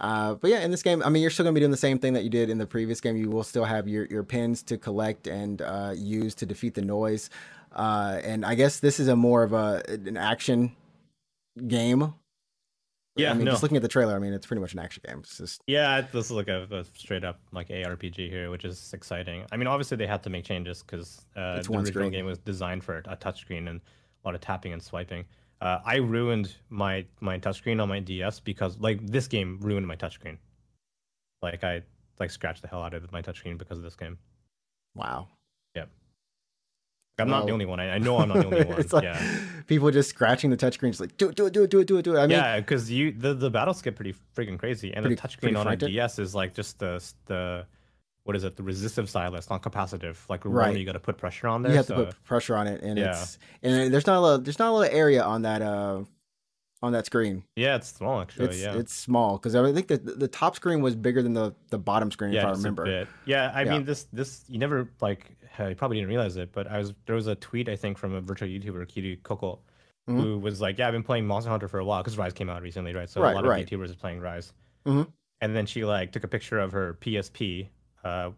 A: uh but yeah in this game i mean you're still gonna be doing the same thing that you did in the previous game you will still have your your pins to collect and uh use to defeat the noise uh and i guess this is a more of a an action game
B: yeah,
A: i mean
B: no,
A: just looking at the trailer i mean it's pretty much an action game it's just
B: yeah, this is like a, a straight up like ARPG here, which is exciting. I mean, obviously they had to make changes because uh, the original
A: screen.
B: game was designed for a touchscreen and a lot of tapping and swiping. Uh, I ruined my my touchscreen on my DS because like this game ruined my touchscreen. Like I like scratched the hell out of my touchscreen because of this game.
A: wow
B: I'm not the only one. I, I know I'm not the only one.
A: it's like
B: yeah,
A: people just scratching the touchscreen just like do it do it do it do it do it do it i mean
B: yeah, because you the the battles get pretty freaking crazy, and
A: Pretty-
B: the touchscreen on a DS is like just the the what is it? The resistive stylus, not capacitive. Like
A: Right.
B: right. you got to put pressure on there.
A: you have
B: so,
A: to put pressure on it and
B: Yeah.
A: it's and there's not a lot there's not a lot of area on that uh on that screen
B: yeah, it's small actually.
A: it's
B: yeah,
A: it's small because I think the the top screen was bigger than the the bottom screen
B: yeah,
A: if I remember.
B: Yeah, I
A: Yeah.
B: mean this this you never like uh, you probably didn't realize it, but I was there was a tweet I think from a virtual YouTuber Kiryu Coco.
A: Mhm.
B: Who was like, yeah, I've been playing Monster Hunter for a while because Rise came out recently, right? So
A: Right,
B: a lot
A: right.
B: of YouTubers are playing Rise.
A: Mhm.
B: And then she like took a picture of her PSP, uh,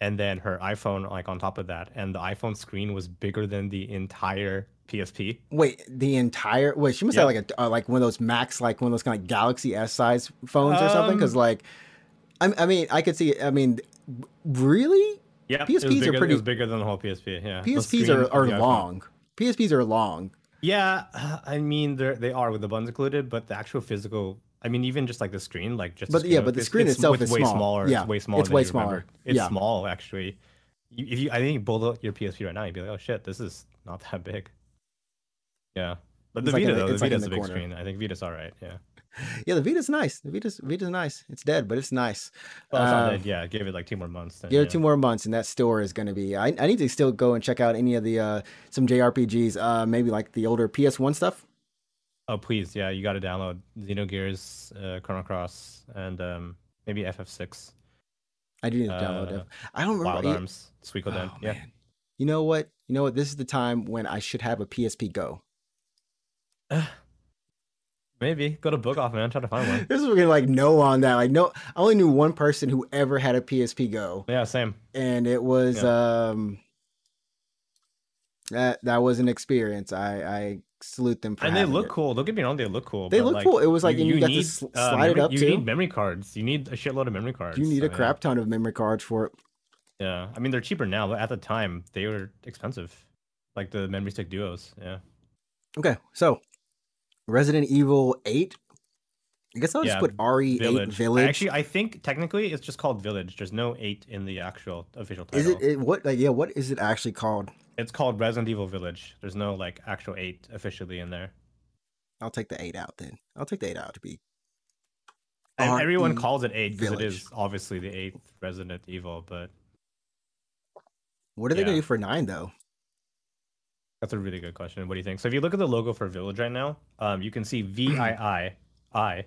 B: and then her iPhone like on top of that, and the iPhone screen was bigger than the entire PSP.
A: Wait, the entire wait, she must have like a uh, like one of those Max, like one of those kind of Galaxy S size phones or something.
B: Um,
A: Because like, I, I mean, I could see. I mean, really,
B: Yeah,
A: PSPs
B: was
A: are pretty-
B: bigger than the whole PSP. Yeah,
A: PSPs are are long. PSPs are long.
B: Yeah, uh, I mean they they are with the buns included, but the actual physical I mean, even just like the screen, like just.
A: But yeah, but the
B: it's-
A: screen
B: it's
A: itself is
B: way
A: small.
B: smaller.
A: Yeah,
B: it's way smaller.
A: it's way
B: you remember.
A: smaller.
B: It's
A: Yeah.
B: small actually. You, if you, I think you pull out your PSP right now, you'd be like, oh shit, this is not that big. Yeah, but the
A: like
B: Vita
A: the-
B: though, the Vita's a big
A: corner.
B: screen. I think Vita's all right. Yeah.
A: Yeah, the Vita's nice. The Vita's Vita's nice. It's dead, but it's nice.
B: Well, it's
A: Um,
B: dead. yeah, give it like two more months. Then,
A: Give it two more months, and that store is going to be. I, I need to still go and check out any of the uh, some JRPGs, uh, maybe like the older PS1 stuff.
B: Oh please, yeah, you got to download Xenogears, uh, Chrono Cross, and um, maybe FF6,
A: I do need to download
B: Uh,
A: it. I don't remember.
B: Wild
A: yeah-
B: Arms, Suikoden.
A: Oh,
B: yeah.
A: man. You know what? You know what? This is the time when I should have a PSP Go.
B: Maybe go to Book Off, man. Try to find one.
A: This is gonna like no on that. Like no, I only knew one person who ever had a PSP Go,
B: Yeah, same.
A: and it was um that that was an experience. I I salute them for
B: And they look
A: it.
B: cool. Don't get me wrong, they look cool.
A: They look
B: like,
A: cool. It was like and you, got
B: need,
A: to
B: uh,
A: slide it
B: memory-
A: up
B: You
A: too.
B: need memory cards. You need a shitload of memory cards.
A: You need
B: so,
A: a crap ton of memory cards for it.
B: Yeah, I mean they're cheaper now, but at the time they were expensive, like the memory stick duos. Yeah.
A: Okay, so Resident Evil Eight. I guess I'll just put RE8
B: Village. Actually, I think technically it's just called Village. There's no eight in the actual official title.
A: is it, it what? Like, yeah, what is it actually called?
B: It's called Resident Evil Village. There's no like actual eight officially in there.
A: I'll take the eight out then. I'll take the eight out to be.
B: And everyone calls it eight because it is obviously the eighth Resident Evil, but
A: What are they gonna do for nine though?
B: That's a really good question. What do you think? So if you look at the logo for Village right now, um, you can see V I I I,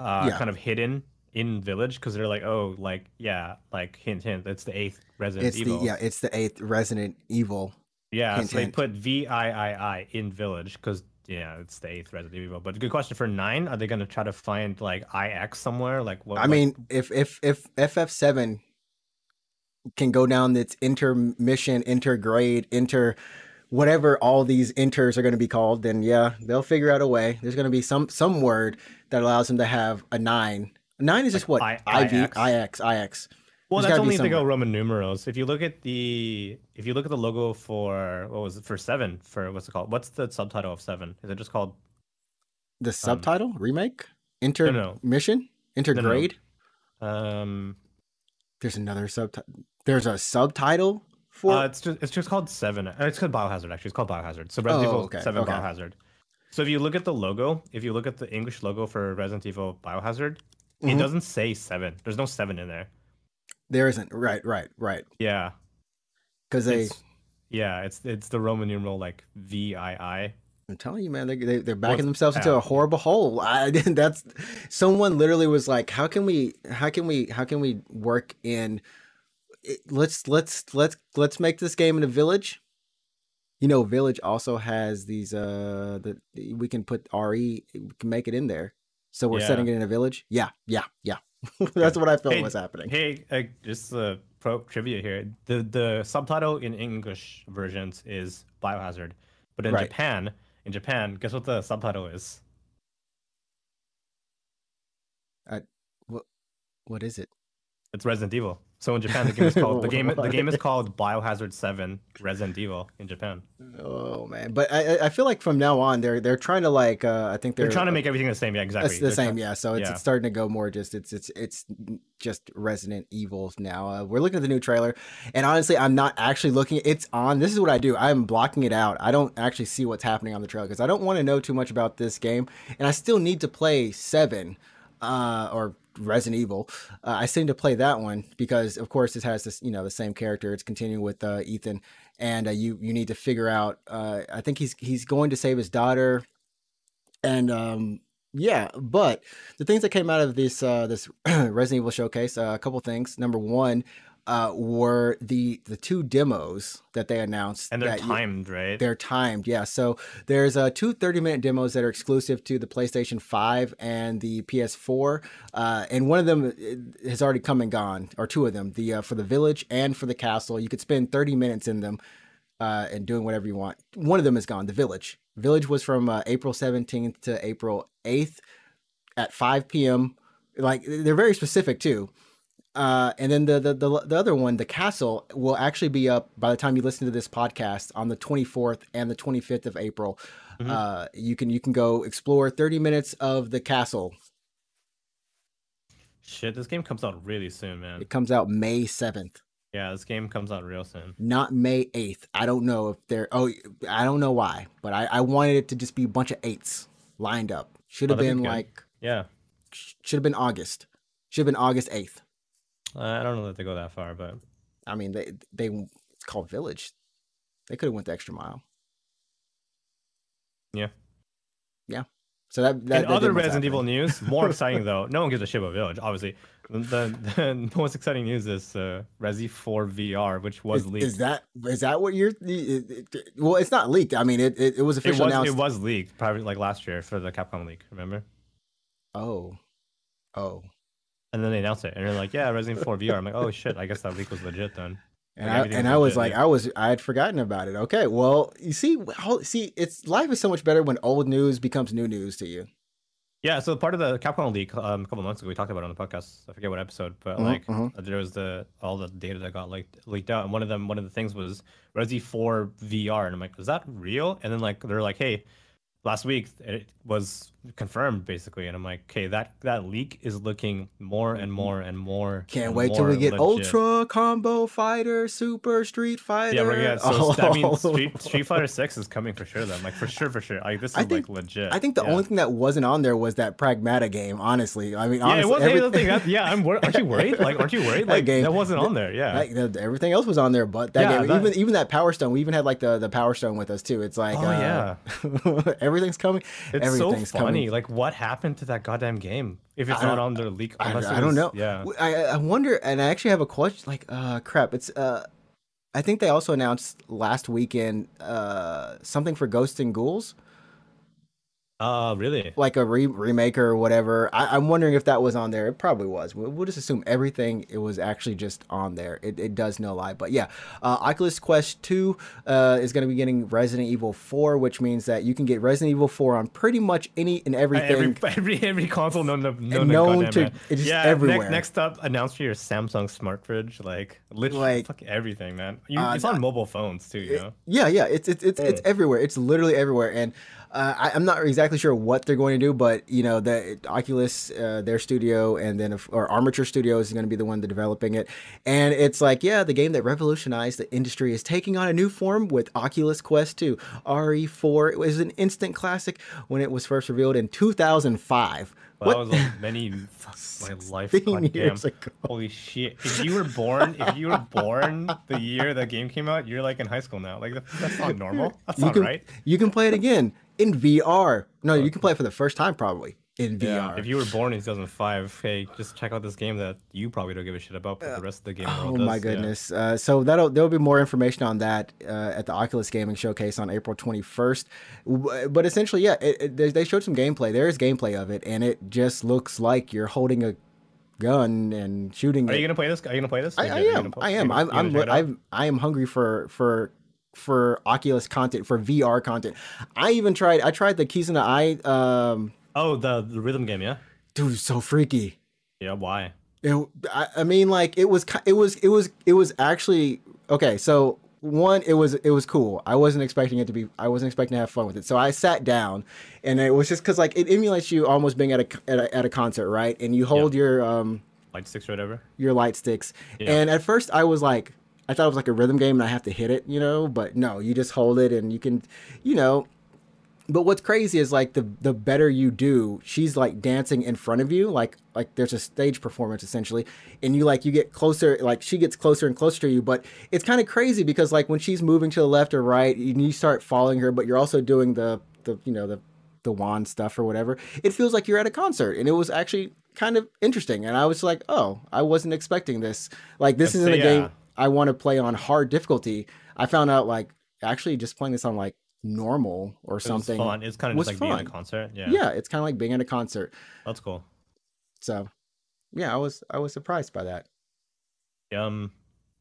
B: uh,
A: Yeah.
B: kind of hidden in Village because they're like, oh, like yeah, like hint hint, it's the eighth Resident
A: It's
B: Evil.
A: the yeah, it's the eighth Resident Evil.
B: Yeah,
A: Hint,
B: so they put V I I I in Village because yeah, it's the eighth Resident Evil. But good question for nine: Are they gonna try to find like IX somewhere? Like what?
A: I
B: what-
A: mean, if if if FF seven can go down its intermission, intergrade, inter whatever all these inters are going to be called, then yeah, they'll figure out a way. There's going to be some some word that allows them to have a nine. Nine is just what
B: I-
A: IV
B: IX?
A: IX IX.
B: well,
A: there's
B: that's only if they go. Roman numerals. If you look at the if you look at the logo for what was it for seven for what's it called? What's the subtitle of seven? Is it just called?
A: The subtitle remake
B: no.
A: intermission intergrade.
B: Um,
A: There's another subtitle. There's a subtitle for.
B: uh, it's just it's just called seven. uh, It's called Biohazard actually. It's called Biohazard. So Resident
A: Oh,
B: Evil
A: okay,
B: Seven
A: okay.
B: Biohazard. So if you look at the logo, if you look at the English logo for Resident Evil Biohazard, it
A: Mhm.
B: doesn't say seven. There's no seven in there.
A: there isn't. Right, right, right.
B: Yeah.
A: Because they.
B: It's, yeah, it's it's the Roman numeral like V I I.
A: I'm telling you, man, they, they they're backing
B: What's
A: themselves into a horrible hole. I, that's someone literally was like, "How can we? How can we? How can we work in? It- Let's let's let's let's make this game in a village." You know, village also has these. Uh, the we can put re. We can make it in there. So we're
B: Yeah.
A: setting it in a village. Yeah, yeah, yeah. that's what I felt
B: Hey,
A: was happening.
B: Hey, uh, just a pro trivia here. The the subtitle in English versions is Biohazard, but in
A: Right.
B: Japan, in Japan, guess what the subtitle is?
A: Uh, what What is it?
B: It's Resident Evil. So in Japan, the game is called the game. The game is called Biohazard Seven Resident Evil in Japan.
A: Oh man, but I I- feel like from now on they're they're trying to like uh, I think
B: They're,
A: they're
B: trying to make everything the same. Yeah, exactly.
A: That's the
B: They're
A: same, yeah. So it's,
B: yeah.
A: it's starting to go more just it's it's it's just Resident Evil now. Uh, we're looking at the new trailer, and honestly, I'm not actually looking. It's on. This is what I do. I'm blocking it out. I don't actually see what's happening on the trailer because I don't want to know too much about this game, and I still need to play Seven, uh, or Resident Evil. Uh, I seem to play that one because, of course, it has this you know the same character. It's continuing with uh, Ethan, and uh, you you need to figure out. Uh, I think he's he's going to save his daughter, and um, yeah, but the things that came out of this uh, this Resident Evil showcase, uh, a couple things. Number one, uh, were the the two demos that they announced,
B: and they're
A: that you-
B: timed, right?
A: they're timed, yeah. So there's uh, two 30 minute demos that are exclusive to the PlayStation 5 and the PS4. Uh, and one of them uh, has already come and gone, or two of them, the uh, for the village and for the castle. You could spend 30 minutes in them uh, and doing whatever you want. One of them is gone, the village. Village was from uh, April 17th to April 8th at 5 p.m. Like they're very specific too. Uh, and then the, the the the other one, the castle, will actually be up by the time you listen to this podcast on the 24th and the 25th of April.
B: Mhm.
A: Uh, you can you can go explore 30 minutes of the castle
B: Shit, this game comes out really soon, man.
A: It comes out May seventh,
B: Yeah, this game comes out real soon.
A: not May eighth. I don't know if they're. Oh, I don't know why, but I, I wanted it to just be a bunch of eights lined up. Should have
B: Oh,
A: been
B: be
A: like.
B: Yeah,
A: Should have been August. Should have been August eighth.
B: I don't know that they go that far, but
A: I mean, they they it's called Village. They could have went the extra mile.
B: Yeah.
A: Yeah. So that, that that
B: other Resident Evil news, more exciting though. No one gives a shit about Village, obviously. The, the most exciting news is uh, Resi 4 VR, which was
A: Is,
B: leaked.
A: is that is that what you're? it- it- Well, it's not leaked. I mean, it it, it was
B: it
A: officially
B: was
A: announced.
B: it was leaked probably like last year for the Capcom leak. Remember?
A: Oh, oh.
B: And then they announced it, and they're like, "Yeah, Resident 4 VR." I'm like, "Oh shit, I guess that leak was legit then."
A: And
B: Like,
A: I and I was
B: legit,
A: like,
B: yeah.
A: I was I had forgotten about it. Okay, well, you see, see, it's life is so much better when old news becomes new news to you.
B: Yeah, so part of the Capcom leak um, a couple months ago, we talked about it on the podcast. I forget what episode, but
A: Mhm,
B: like
A: mhm.
B: there was the all the data that got like leaked out, and one of them, one of the things was Resi 4 VR, and I'm like, is that real? And then like they're like, hey, last week it was confirmed basically, and I'm like, okay, that that leak is looking more and more and more.
A: Can't
B: and
A: wait till we get
B: legit.
A: Ultra Combo Fighter, Super Street Fighter.
B: Yeah, we're gonna. So
A: all
B: that means Street. Street Fighter Six is coming for sure. Then, like for sure, for sure. Like this is
A: I think-
B: like legit.
A: I think the
B: yeah.
A: only thing that wasn't on there was that Pragmata game. Honestly, I mean,
B: Yeah,
A: honestly,
B: it was. hey, the
A: everything-
B: thing, that- yeah, I'm. Aren't you worried? Like, aren't you worried?
A: That
B: Like,
A: game-
B: that wasn't on there. Yeah.
A: Like, the- everything else was on there, but that
B: Yeah,
A: game,
B: that-
A: even even that Power Stone, we even had like the the Power Stone with us too. It's like,
B: Oh,
A: uh, yeah, everything's coming.
B: It's
A: everything's
B: so funny.
A: coming.
B: Like, what happened to that goddamn game? If it's not on their leak,
A: I, I don't know.
B: Yeah.
A: I, I wonder, and I actually have a question. Like, uh, crap, it's uh, I think they also announced last weekend uh something for Ghosts and Ghouls,
B: Uh, really?
A: like a re- remake or whatever. I, I'm wondering if that was on there. It probably was. We'll, we'll just assume everything it was actually just on there. It, it does no lie, but yeah, uh, Oculus Quest Two uh, is going to be getting Resident Evil Four, which means that you can get Resident Evil Four on pretty much any and everything.
B: Every, every every console known to known,
A: known
B: to,
A: it's just
B: yeah,
A: everywhere.
B: Next, next up, announce for your Samsung smart fridge, like literally
A: Like-
B: fuck everything, man. You,
A: Uh,
B: it's on mobile phones too, you know.
A: Yeah, yeah, it's it's it's, it's
B: Mm.
A: everywhere. It's literally everywhere, and uh, I, I'm not exactly sure what they're going to do, but you know, the Oculus, uh, their studio, and then if, or Armature Studios is going to be the one that developing it, and it's like, yeah, the game that revolutionized the industry is taking on a new form with Oculus Quest 2. RE4 it was an instant classic when it was first revealed in 2005.
B: Well,
A: What-
B: that was like many my life.
A: years ago.
B: Holy shit! If you were born, if you were born the year the game came out, you're like in high school now. Like that's not normal. That's
A: you
B: not
A: can
B: right.
A: you can play it again in VR. No, you can play it for the first time probably in VR.
B: If you were born in 2005, hey, just check out this game that you probably don't give a shit about, but the rest of the game
A: Oh
B: world does.
A: my
B: yeah.
A: goodness! Uh, so that'll there'll be more information on that uh, at the Oculus Gaming Showcase on April 21st. But essentially, yeah, it, it, they- they showed some gameplay. There is gameplay of it, and it just looks like you're holding a gun and shooting.
B: Are
A: it.
B: you gonna play this? Are you gonna play this?
A: I, I am. I am. I'm. I'm.
B: check it out?
A: I'm. I am hungry for for for Oculus content for VR content. I even tried. I tried the Kizuna AI. Um,
B: Oh, the the rhythm game, yeah.
A: dude, so freaky.
B: Yeah. Why?
A: It, I, I mean, like it was, it was, it was, it was actually okay. So one, it was, it was cool. I wasn't expecting it to be. I wasn't expecting to have fun with it. So I sat down, and it was just because like it emulates you almost being at a at a, at a concert, right? And you hold your um
B: Light sticks or whatever.
A: your light sticks.
B: Yeah.
A: And at first, I was like, I thought it was like a rhythm game, and I have to hit it, you know. But no, you just hold it, and you can, you know. But what's crazy is like the the better you do, she's like dancing in front of you, like like there's a stage performance essentially, and you like you get closer, like she gets closer and closer to you. But it's kind of crazy because like when she's moving to the left or right, and you start following her, but you're also doing the the you know the the wand stuff or whatever. It feels like you're at a concert, and it was actually kind of interesting. And I was like, oh, I wasn't expecting this. Like this isn't a
B: say,
A: game
B: yeah.
A: I want to play on hard difficulty. I found out like actually just playing this on like normal or
B: It was
A: something.
B: fun. It's kind of just like being at a concert. Yeah.
A: Yeah, it's kind of like being at a concert.
B: That's cool.
A: So, yeah, I was I was surprised by that.
B: Um,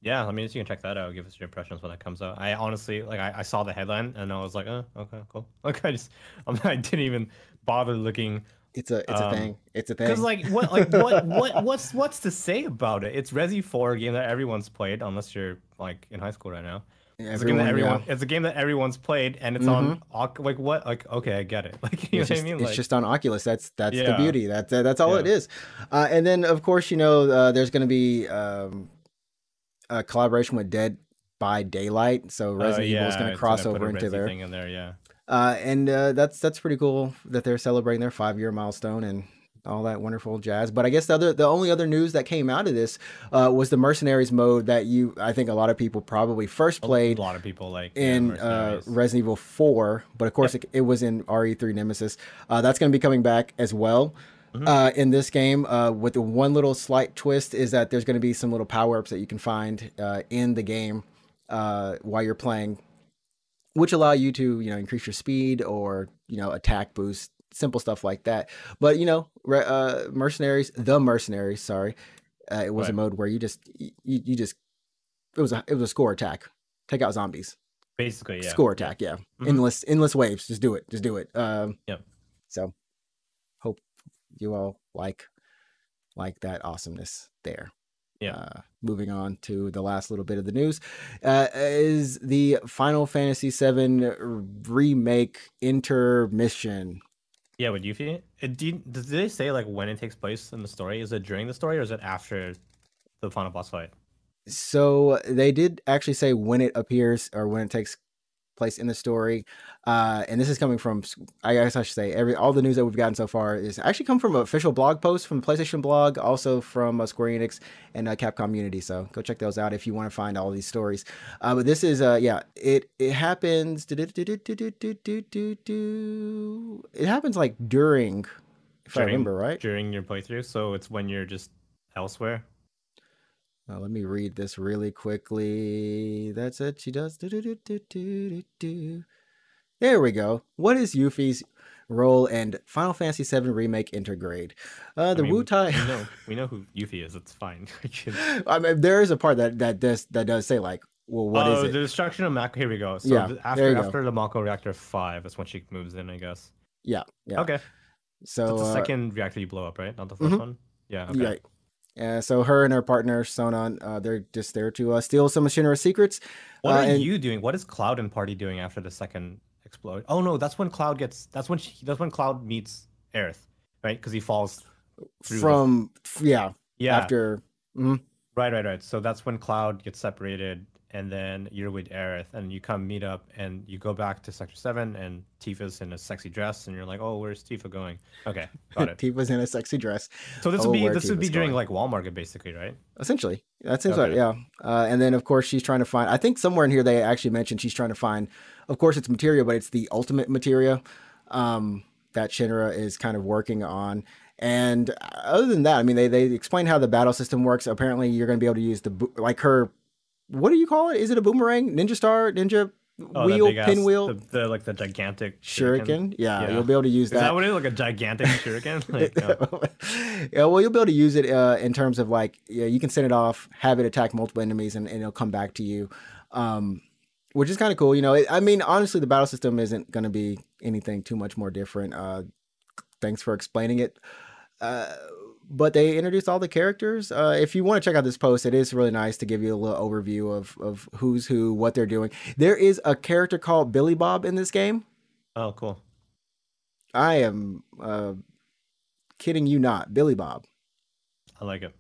B: yeah, I mean, you can check that out. Give us your impressions when that comes out. I honestly, like, I, I saw the headline and I was like, oh, okay, cool. Like, I just, I'm, I didn't even bother looking
A: It's a it's
B: Um,
A: a thing. It's a thing.
B: because, like, what, like, what, what, what's, what's to say about it? It's Resi 4 a game that everyone's played, unless you're like in high school right now. It's a game that
A: Everyone,
B: everyone.
A: yeah.
B: It's a game that everyone's played, and it's on. Oc- Like what? Like okay, I get it. Like you know
A: it's
B: what
A: just,
B: I mean?
A: it's
B: Like
A: just on Oculus. That's that's the beauty. That's that's all it
B: Yeah.
A: is. Uh, and then of course you know uh, there's going to be um, a collaboration with Dead by Daylight. So
B: uh,
A: Resident Evil is going to cross over into
B: Resi
A: there.
B: thing in there. Yeah.
A: Uh, and uh, that's that's pretty cool that they're celebrating their five year milestone and all that wonderful jazz. But I guess the other the only other news that came out of this uh, was the Mercenaries mode that you I think a lot of people probably first played
B: A lot of people like yeah,
A: in uh, Resident Evil 4, but of course it, it was in RE3 Nemesis. Uh, that's going to be coming back as well.
B: Mm-hmm.
A: Uh, in this game, uh, with the one little slight twist is that there's going to be some little power ups that you can find uh, in the game uh, while you're playing, which allow you to you know increase your speed or you know attack boost, simple stuff like that. But you know, re- uh, mercenaries, the mercenaries, sorry, uh, it was a mode where you just you, you just it was a it was a score attack, take out zombies.
B: Basically yeah.
A: score attack yeah.
B: Mhm.
A: endless endless waves. Just do it. Just do it. Um
B: Yep.
A: so hope you all like like that awesomeness there
B: Yeah.
A: uh, moving on to the last little bit of the news uh, is the final fantasy 7 remake intermission
B: Yeah, with Yuffie, it, do you, does they say like when it takes place in the story? Is it during the story or is it after the final boss fight?
A: so they did actually say when it appears or when it takes place in the story uh and this is coming from i guess i should say every all the news that we've gotten so far is actually come from an official blog post from the playstation blog also from uh, square enix and uh, capcom unity so go check those out if you want to find all these stories uh but this is uh yeah it it happens it happens like during if i remember right
B: During your playthrough, so it's when you're just elsewhere.
A: Uh, let me read this really quickly. That's it. She does. Do-do-do-do-do-do-do. There we go. What is Yuffie's role in Final Fantasy VII Remake Intergrade? Uh, the
B: I mean,
A: Wu Tai.
B: We know, we know who Yuffie is. It's fine.
A: I mean, there is a part that that does that does say like, well, what is
B: oh,
A: it?
B: the destruction of Mako. Here we go. So
A: Yeah,
B: after
A: go.
B: after the Mako reactor five, that's when she moves in, I guess.
A: Yeah, yeah.
B: Okay.
A: So
B: So it's the
A: uh,
B: second reactor you blow up, right? Not the 1st
A: Mhm.
B: one. Yeah. Okay.
A: Right. Uh, so her and her partner Sonon, uh, they're just there to uh, steal some of Shinra's secrets.
B: What
A: Uh,
B: are
A: and-
B: you doing? What is Cloud and Party doing after the second explode? Oh no, that's when Cloud gets. That's when she, that's when Cloud meets Aerith, right? Because he falls. through the-
A: From yeah,
B: Yeah.
A: after mhm.
B: Right, right, right. So that's when Cloud gets separated, and then you're with Aerith, and you come meet up, and you go back to Sector Seven, and Tifa's in a sexy dress, and you're like, "Oh, where's Tifa going?" Okay, got it.
A: Tifa's in a sexy dress.
B: So this
A: Oh,
B: would be this would be
A: Tifa's
B: during
A: going.
B: like Wall Market, basically, right?
A: Essentially, that seems like
B: Okay.
A: yeah. Uh, and then of course she's trying to find. I think somewhere in here they actually mentioned she's trying to find. Of course, it's materia, but it's the ultimate materia um, that Shinra is kind of working on. And other than that, I mean, they they explain how the battle system works. Apparently, you're going to be able to use the like her. What do you call it? Is it a boomerang? Ninja star? Ninja
B: Oh,
A: wheel?
B: ass-
A: Pinwheel?
B: the, the like the gigantic
A: Shuriken? Yeah,
B: Yeah.
A: you'll be able to use
B: Is that
A: that.
B: what it is? Like a gigantic shuriken? Like, uh,
A: yeah, well, you'll be able to use it uh, in terms of like, yeah, you can send it off, have it attack multiple enemies, and, and it'll come back to you, um, which is kind of cool. You know, it, I mean, honestly, the battle system isn't going to be anything too much more different. Uh, thanks for explaining it. Uh, but they introduced all the characters. Uh, if you want to check out this post, it is really nice to give you a little overview of of who's who, what they're doing. There is a character called Billy Bob in this game.
B: oh, cool.
A: I am uh, kidding you not, Billy Bob.
B: I like it.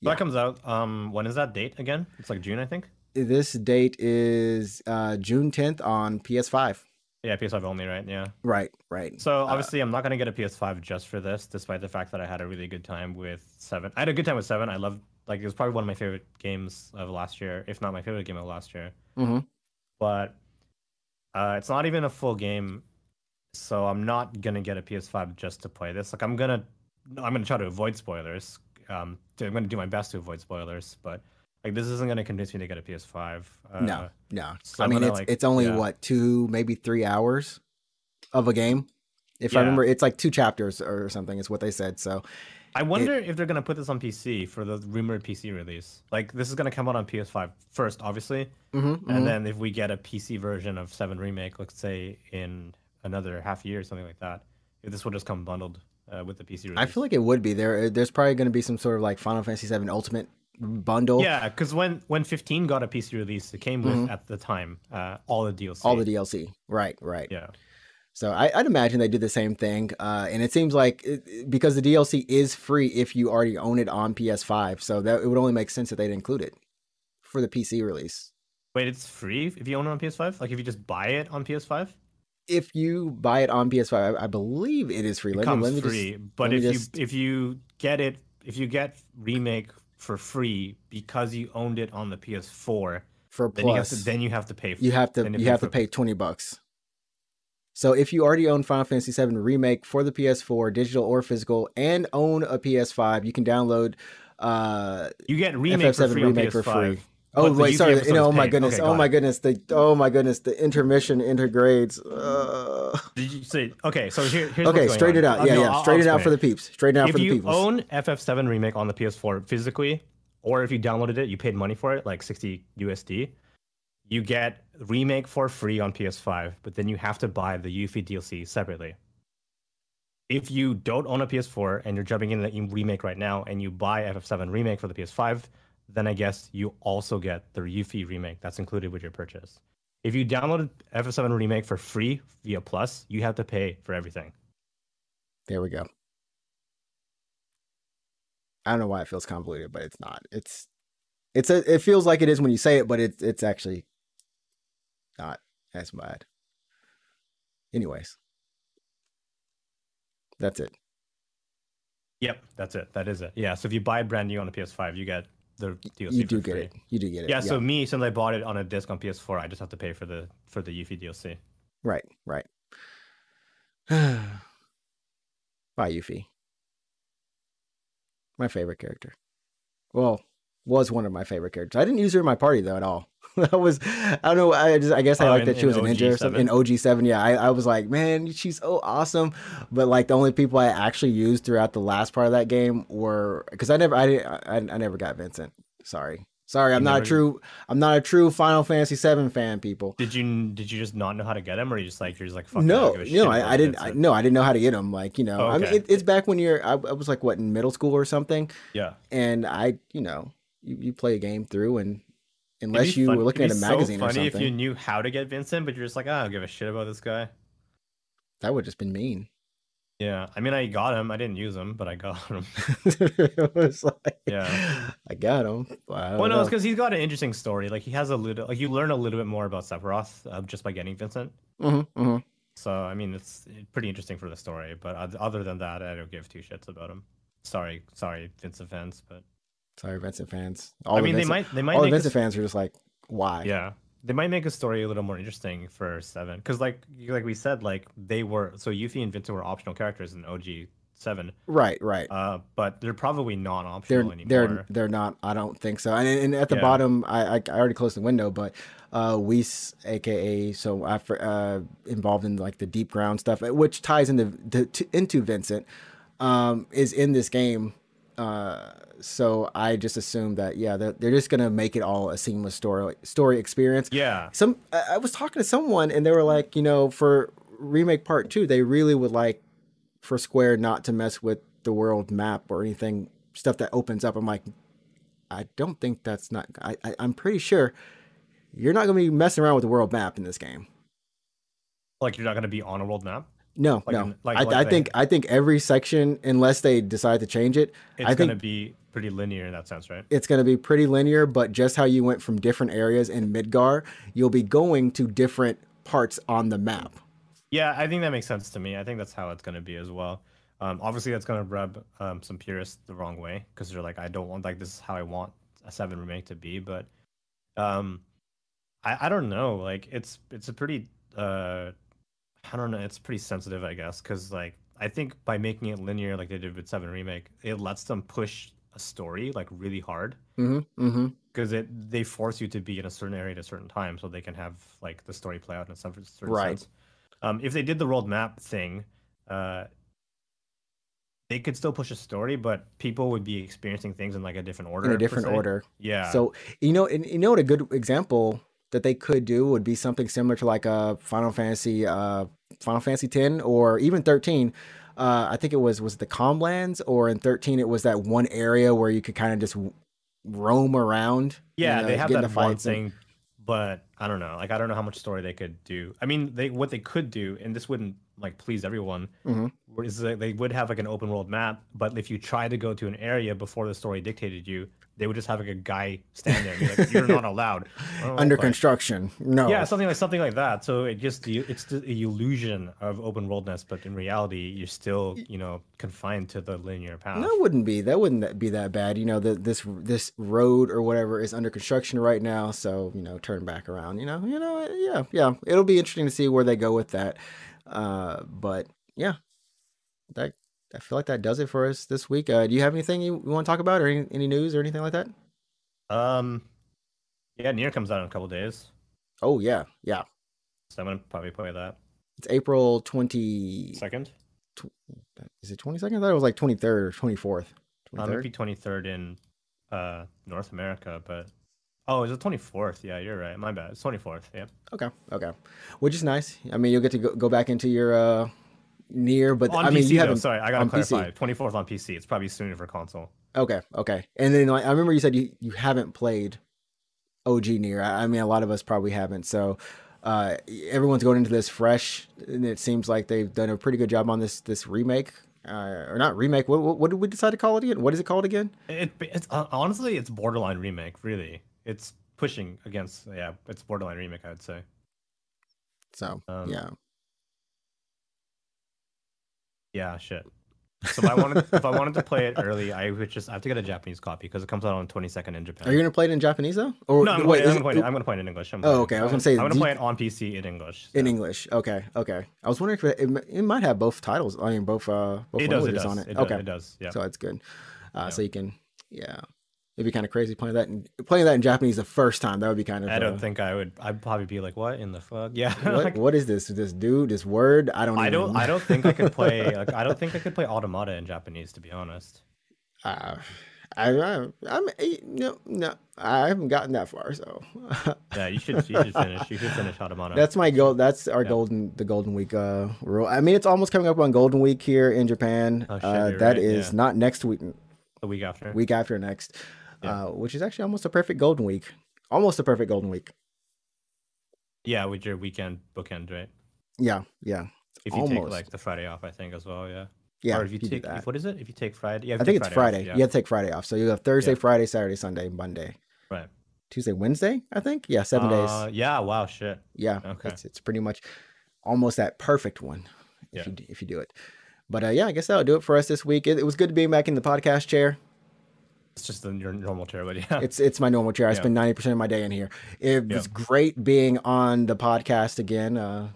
A: Yeah.
B: That comes out. Um, when is that date again? It's like June, I think.
A: This date is uh, June 10th on PS5.
B: Yeah, PS5 only, right? Yeah.
A: Right, right.
B: So obviously, I'm not gonna get a PS5 just for this, despite the fact that I had a really good time with Seven. I had a good time with Seven. I loved like it was probably one of my favorite games of last year, if not my favorite game of last year.
A: hmm
B: But uh, it's not even a full game, so I'm not gonna get a PS5 just to play this. Like I'm gonna, I'm gonna try to avoid spoilers. Um, I'm gonna do my best to avoid spoilers, but like this isn't gonna convince me to get a PS5. Uh,
A: no, no.
B: so
A: I mean,
B: gonna,
A: it's
B: like-
A: it's only
B: yeah.
A: what two, maybe three hours of a game. If I remember, it's like two chapters or something. Is what they said. So
B: I wonder if they're gonna put this on PC for the rumored PC release. Like this is gonna come out on PS5 first, obviously,
A: mhm, mhm.
B: and then if we get a PC version of Seven Remake, let's say in another half year or something like that, if this will just come bundled uh, with the PC release.
A: I feel like it would be there. There's probably going to be some sort of like Final Fantasy VII Ultimate bundle.
B: Yeah, because when when 15 got a PC release, it came with at the time uh, all the DLC.
A: Mm-hmm. all the DLC. Right, right.
B: yeah.
A: So I, I'd imagine they do the same thing. Uh, and it seems like it, because the DLC is free if you already own it on PS5, so that it would only make sense that they'd include it for the PC release.
B: Wait, it's free if you own it on PS5? Like if you just buy it on PS5?
A: If you buy it on PS5, I, I believe it is free.
B: It
A: let
B: comes
A: me, let me
B: free.
A: Just,
B: but if you
A: just-
B: if you get it if you get remake for free because you owned it on the PS4,
A: for
B: then you have
A: plus,
B: to then you have to pay for
A: you have to you have to pay 20 bucks. So if you already own Final Fantasy VII Remake for the PS4, digital or physical, and own a PS5, you can download uh,
B: You get remake for
A: FF7
B: free
A: remake for
B: PS5.
A: free. Oh wait, sorry. You know, oh my
B: paid.
A: goodness.
B: Okay,
A: oh my goodness. The oh my goodess. The intermission intergrades. Uh...
B: Did you say okay? So here, here's
A: Okay, straighten it out.
B: Uh,
A: Yeah,
B: no,
A: yeah.
B: I'll-
A: Straighten it
B: I'll
A: out for the peeps. Straighten it out
B: if
A: for the people.
B: If you own FF7 remake on the PS4 physically, or if you downloaded it, you paid money for it, like 60 USD. You get remake for free on PS5, but then you have to buy the Yuffie DLC separately. If you don't own a PS4 and you're jumping in the remake right now and you buy FF7 remake for the PS5, then I guess you also get the Yuffie remake that's included with your purchase. If you downloaded FF7 remake for free via Plus, you have to pay for everything.
A: There we go. I don't know why it feels convoluted, but it's not. It's it's a, it feels like it is when you say it, but it's it's actually not as bad. Anyways. That's it.
B: Yep, that's it. That is it. Yeah. So if you buy brand new on the PS5, you get the DLC.
A: you do get
B: free.
A: it. You do get it.
B: Yeah, So me, since I bought it on a disc on PS4, I just have to pay for the for the Yuffie DLC.
A: Right, right. Bye, Yuffie. My favorite character. Well, was one of my favorite characters. I didn't use her in my party though at all. that was I don't know. I just I guess I
B: Oh,
A: like
B: in-
A: that she was a ninja or something. In OG seven, yeah. I, I was like, man, she's so awesome. But like the only people I actually used throughout the last part of that game were because I never I didn't I, I never got Vincent. Sorry. Sorry, I'm
B: You
A: not a true I'm not a true Final Fantasy VII fan, people.
B: Did you did you just not know how to get him, or you just like you're just like fuck
A: No,
B: don't give a shit
A: no, I, I didn't. I, no, I didn't know how to get them. Like you know,
B: Oh,
A: I mean,
B: okay.
A: it, it's back when you're. I, I was like what in middle school or something,
B: Yeah.
A: and I, you know, you, you play a game through, and unless you
B: fun-
A: were looking at a
B: so
A: magazine or
B: funny
A: something,
B: if you knew how to get Vincent, but you're just like, ah, I don't give a shit about this guy.
A: that would just been mean.
B: Yeah. I mean, I got him. I didn't use him, but I got him.
A: it was like,
B: Yeah.
A: I got him. I
B: Well, no, it's because he's got an interesting story. Like he has a little, like you learn a little bit more about Sephiroth uh, just by getting Vincent.
A: Mhm, mhm.
B: So I mean, it's pretty interesting for the story. But other than that, I don't give two shits about him. Sorry, sorry, Vincent fans, but
A: Sorry, Vincent fans. All
B: I
A: the
B: mean,
A: Vincent,
B: they might, they might
A: all the
B: make a
A: Vincent fans are just like, why?
B: Yeah, they might make a story a little more interesting for seven, because like like we said, like they were so Yuffie and Vincent were optional characters in OG seven,
A: Right, right.
B: uh, but they're probably not
A: they're
B: optional anymore.
A: they're they're not. I don't think so. And, and at the
B: Yeah.
A: bottom, I, I I already closed the window, but uh, Weiss, aka so I uh involved in like the Deepground stuff, which ties into the, to, into Vincent, um, is in this game. Uh, so I just assumed that yeah, they're, they're just gonna make it all a seamless story story experience.
B: yeah,
A: Some I I was talking to someone and they were like, you know, for remake part two, they really would like for Square not to mess with the world map or anything stuff that opens up. I'm like, I don't think that's not. I, I I'm pretty sure you're not gonna be messing around with the world map in this game.
B: like you're not gonna be on a world map.
A: No,
B: Like
A: no.
B: like-
A: I,
B: like
A: I think I think every section, unless they decide to change it,
B: It's
A: I think
B: gonna be pretty linear in that sense, right?
A: it's going to be pretty linear, but just how you went from different areas in Midgar, you'll be going to different parts on the map.
B: Yeah, I think that makes sense to me. I think that's how it's going to be as well. Um, obviously, that's going to rub um, some purists the wrong way because they're like, I don't want like this is how I want a seven remake to be. But um, I I don't know. Like it's it's a pretty uh, I don't know. It's pretty sensitive, I guess, because like I think by making it linear like they did with seven remake, it lets them push a story like really hard
A: Mm-hmm. Mm-hmm.
B: because it they force you to be in a certain area at a certain time so they can have like the story play out in some certain
A: Right.
B: sense. Um, if they did the world map thing, uh, they could still push a story, but people would be experiencing things in like a different order.
A: In a different order.
B: Yeah.
A: So you know, and you know what a good example that they could do would be something similar to like a Final Fantasy, uh, Final Fantasy ten or even thirteen. Uh, I think it was was the Calm Lands or in thirteen it was that one area where you could kind of just roam around. you
B: Yeah,
A: know,
B: they have that mod thing, but I don't know. Like, I don't know how much story they could do. I mean, they what they could do, and this wouldn't like please everyone.
A: Mhm.
B: Is that they would have like an open world map, but if you try to go to an area before the story dictated you, they would just have like a guy stand there and be like, "You're not allowed." Oh,
A: under
B: like-
A: construction. No.
B: Yeah, something like something like that. So it just it's the illusion of open worldness, but in reality, you're still you know confined to the linear path.
A: That wouldn't be that wouldn't be that bad. You know, the, this this road or whatever is under construction right now, so you know, turn back around. You know, you know, yeah, yeah. It'll be interesting to see where they go with that. Uh, but yeah, that I feel like that does it for us this week. Uh, do you have anything you, want to talk about, or any, any news or anything like that?
B: Um, yeah, Nier comes out in a couple days,
A: Oh yeah, yeah.
B: so I'm gonna probably play that
A: It's April twenty
B: second. second.
A: Is it twenty second? I thought it was like twenty third or twenty fourth.
B: Uh, maybe 23rd in uh North America, but oh, is it 24th? Yeah, you're right. My bad. It's 24th. Yeah.
A: Okay, okay. Which is nice. I mean, you'll get to go, go back into your uh Nier, but
B: On
A: I mean,
B: PC,
A: you
B: though,
A: haven't.
B: sorry, I gotta clarify. 24th on PC. It's probably sooner for console.
A: Okay, okay. And then like, I remember you said you, you haven't played OG Nier. I, I mean, a lot of us probably haven't. So uh, everyone's going into this fresh, and it seems like they've done a pretty good job on this this remake, uh, or not remake. What, what what did we decide to call it again? What is it called again?
B: It, it's uh, honestly, it's borderline remake. Really, it's pushing against. Yeah, it's borderline remake. I would say.
A: So
B: Um,
A: yeah,
B: Yeah, shit. So if I wanted, if I wanted to play it early, I would just I have to get a Japanese copy because it comes out on 22nd in Japan.
A: are you gonna play it in Japanese though? Or
B: no, I'm,
A: wait,
B: gonna, I'm, gonna
A: it-
B: play it, I'm gonna play it in English. I'm
A: Oh, okay, I was gonna say,
B: I'm gonna play it on PC in English.
A: in English? Okay, okay. I was wondering if it, it, it might have both titles. I mean, both uh both
B: It does. It
A: languages
B: does.
A: on it.
B: It,
A: okay,
B: does, it does. Yeah.
A: so that's good. Uh,
B: Yeah.
A: So you can, yeah, it'd be kind of crazy playing that in playing that in Japanese the first time. That would be kind of.
B: I
A: uh,
B: don't think I would. I'd probably be like, "What in the fuck?" Yeah.
A: what,
B: like,
A: what is this? This dude, this word? I don't.
B: I don't. I don't think I could play. Like, I don't think I could play Automata in Japanese, to be honest.
A: Uh, I, I, I'm eh, no, no. I haven't gotten that far, so
B: Yeah, you should. You should finish. You should finish Automata.
A: that's my goal. That's our
B: Yeah.
A: golden, the golden week uh rule. I mean, it's almost coming up on Golden Week here in Japan.
B: Oh, shit,
A: uh, that
B: right,
A: is
B: yeah.
A: not next week,
B: the week after.
A: week after next,
B: Yeah.
A: uh, which is actually almost a perfect Golden Week. Almost a perfect Golden Week.
B: Yeah, with your weekend bookend, right?
A: Yeah, yeah,
B: If you take
A: Almost.
B: like the Friday off, I think as well. Yeah.
A: yeah.
B: Or if you
A: do
B: take,
A: that.
B: if, what is it? If you take Friday, yeah.
A: I think it's Friday.
B: Off,
A: You have to take Friday off, so you have Thursday,
B: Yeah.
A: Friday, Saturday, Sunday, Monday,
B: Right.
A: Tuesday, Wednesday. I think. Yeah, seven days.
B: Uh, yeah. Wow. Shit.
A: Yeah,
B: Okay.
A: it's it's pretty much almost that perfect one if
B: Yeah.
A: you if you do it. But uh, yeah, I guess that'll do it for us this week. It, it was good to be back in the podcast chair.
B: It's just the, your normal chair, but yeah.
A: It's it's my normal chair. I
B: Yeah.
A: spend ninety percent of my day in here. It
B: Yeah.
A: was great being on the podcast again, uh,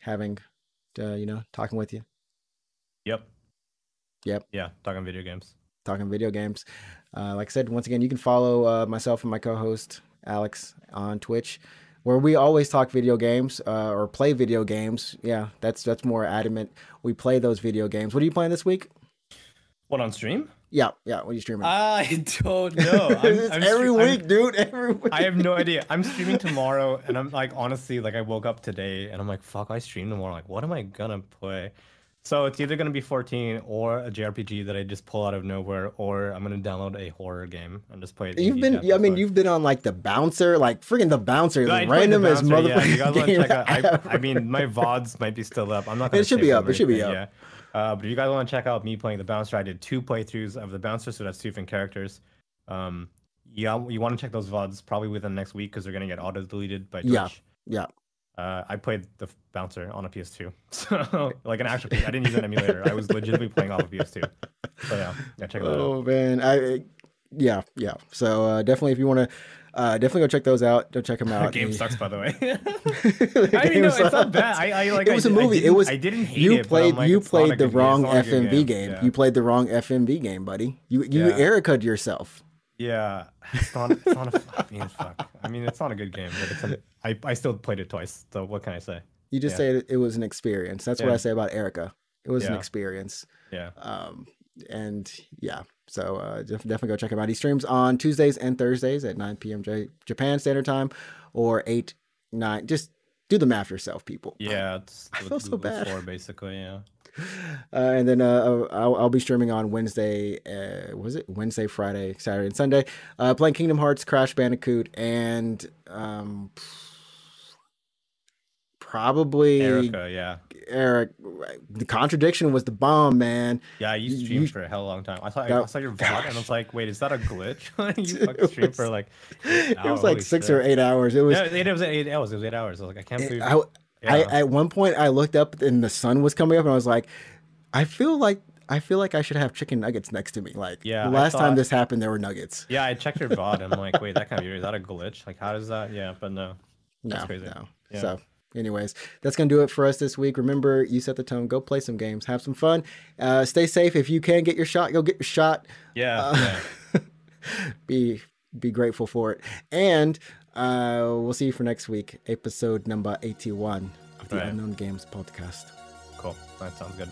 A: having, uh, you know, talking with you,
B: Yep.
A: Yep.
B: Yeah. Talking video games.
A: talking video games. Uh, like I said, once again, you can follow uh, myself and my co-host Alex on Twitch, where we always talk video games uh, or play video games. Yeah, that's that's more adamant. We play those video games. What are you playing this week?
B: What on stream?
A: Yeah, yeah. What are you streaming?
B: Ah, I don't know. I'm, I'm
A: every
B: stre- I'm-
A: week, dude. Every week.
B: I have no idea. I'm streaming tomorrow, and I'm like, honestly, like I woke up today, and I'm like, fuck, I stream tomorrow. Like, what am I gonna play? So it's either gonna be 14 or a JRPG that I just pull out of nowhere, or I'm gonna download a horror game and just play it.
A: You've been,
B: Japanese
A: I mean, you've been on like the bouncer, like freaking the bouncer,
B: Yeah, I
A: the
B: played
A: random as
B: Bouncer, yeah, I. I mean, my VODs might be still up. I'm not gonna.
A: It should be up, it should be up.
B: Yeah. Uh, but if you guys want to check out me playing the Bouncer, I did two playthroughs of the Bouncer, so that's two different characters. Um, yeah, you want to check those VODs probably within the next week because they're gonna get auto deleted by Twitch.
A: Yeah, yeah.
B: Uh, I played the bouncer on a PS2, so like an actual. I didn't use an emulator. I was legitimately playing off a PS2. So yeah, yeah, check that out.
A: Oh man, I yeah yeah. So uh, definitely, if you want to, uh, definitely go check those out. Go check them
B: The
A: out.
B: game
A: The-
B: sucks, by the way.
A: the
B: I mean,
A: game
B: no, it's not bad. I, I like.
A: It was a movie. It was-
B: I didn't hate
A: You
B: it.
A: played
B: like,
A: you
B: it's not a
A: played the
B: game.
A: wrong
B: It's not a good
A: FMV game.
B: Yeah.
A: You played the wrong FMV game, buddy. You you
B: Yeah.
A: Erica'd yourself.
B: Yeah, it's not. It's not a. I mean, fuck. I mean, it's not a good game, but it's. An, I I still played it twice. So what can I say?
A: You just
B: Yeah.
A: say it, it was an experience. That's what I say about Erica. It was an experience.
B: Yeah.
A: Um, and yeah, so uh, definitely go check him out. He streams on Tuesdays and Thursdays at 9 p.m. J- Japan Standard Time or 8, 9. Just do the math yourself, people.
B: Yeah. It's
A: I feel so
B: Google
A: bad.
B: Store, basically. Yeah.
A: Uh, and then uh, I'll, I'll be streaming on Wednesday. Uh, was it Wednesday, Friday, Saturday, and Sunday? Uh, playing Kingdom Hearts, Crash Bandicoot, and um, probably
B: Erica, yeah.
A: Eric. The contradiction was the bomb, man.
B: Yeah, you
A: You-
B: streamed
A: you-
B: for a hell of a long time. I saw, I saw your VOD and I was like, wait, is that a glitch? you fucking
A: it
B: streamed for like.
A: It was like six
B: shit.
A: or eight hours. It was.
B: It, it was eight hours. It was eight hours. I was like, I can't believe.
A: I, I,
B: yeah.
A: at one point I looked up and the sun was coming up and I was like, I feel like I feel like I should have chicken nuggets next to me. Like
B: Yeah,
A: the
B: I
A: last time this happened, there were nuggets.
B: yeah, I checked your VOD. and I'm like, wait, that can't be. Is that a glitch? Like, how does that? Yeah, but no.
A: No,
B: That's crazy.
A: no.
B: Yeah.
A: So, anyways, that's gonna do it for us this week. Remember, you set the tone. Go play some games, have some fun. Uh, stay safe. If you can get your shot, go get your shot.
B: Yeah.
A: Uh,
B: yeah.
A: be be grateful for it. And uh, we'll see you for next week, episode number eighty-one of the
B: Right.
A: Unknown Games podcast.
B: Cool. That sounds good.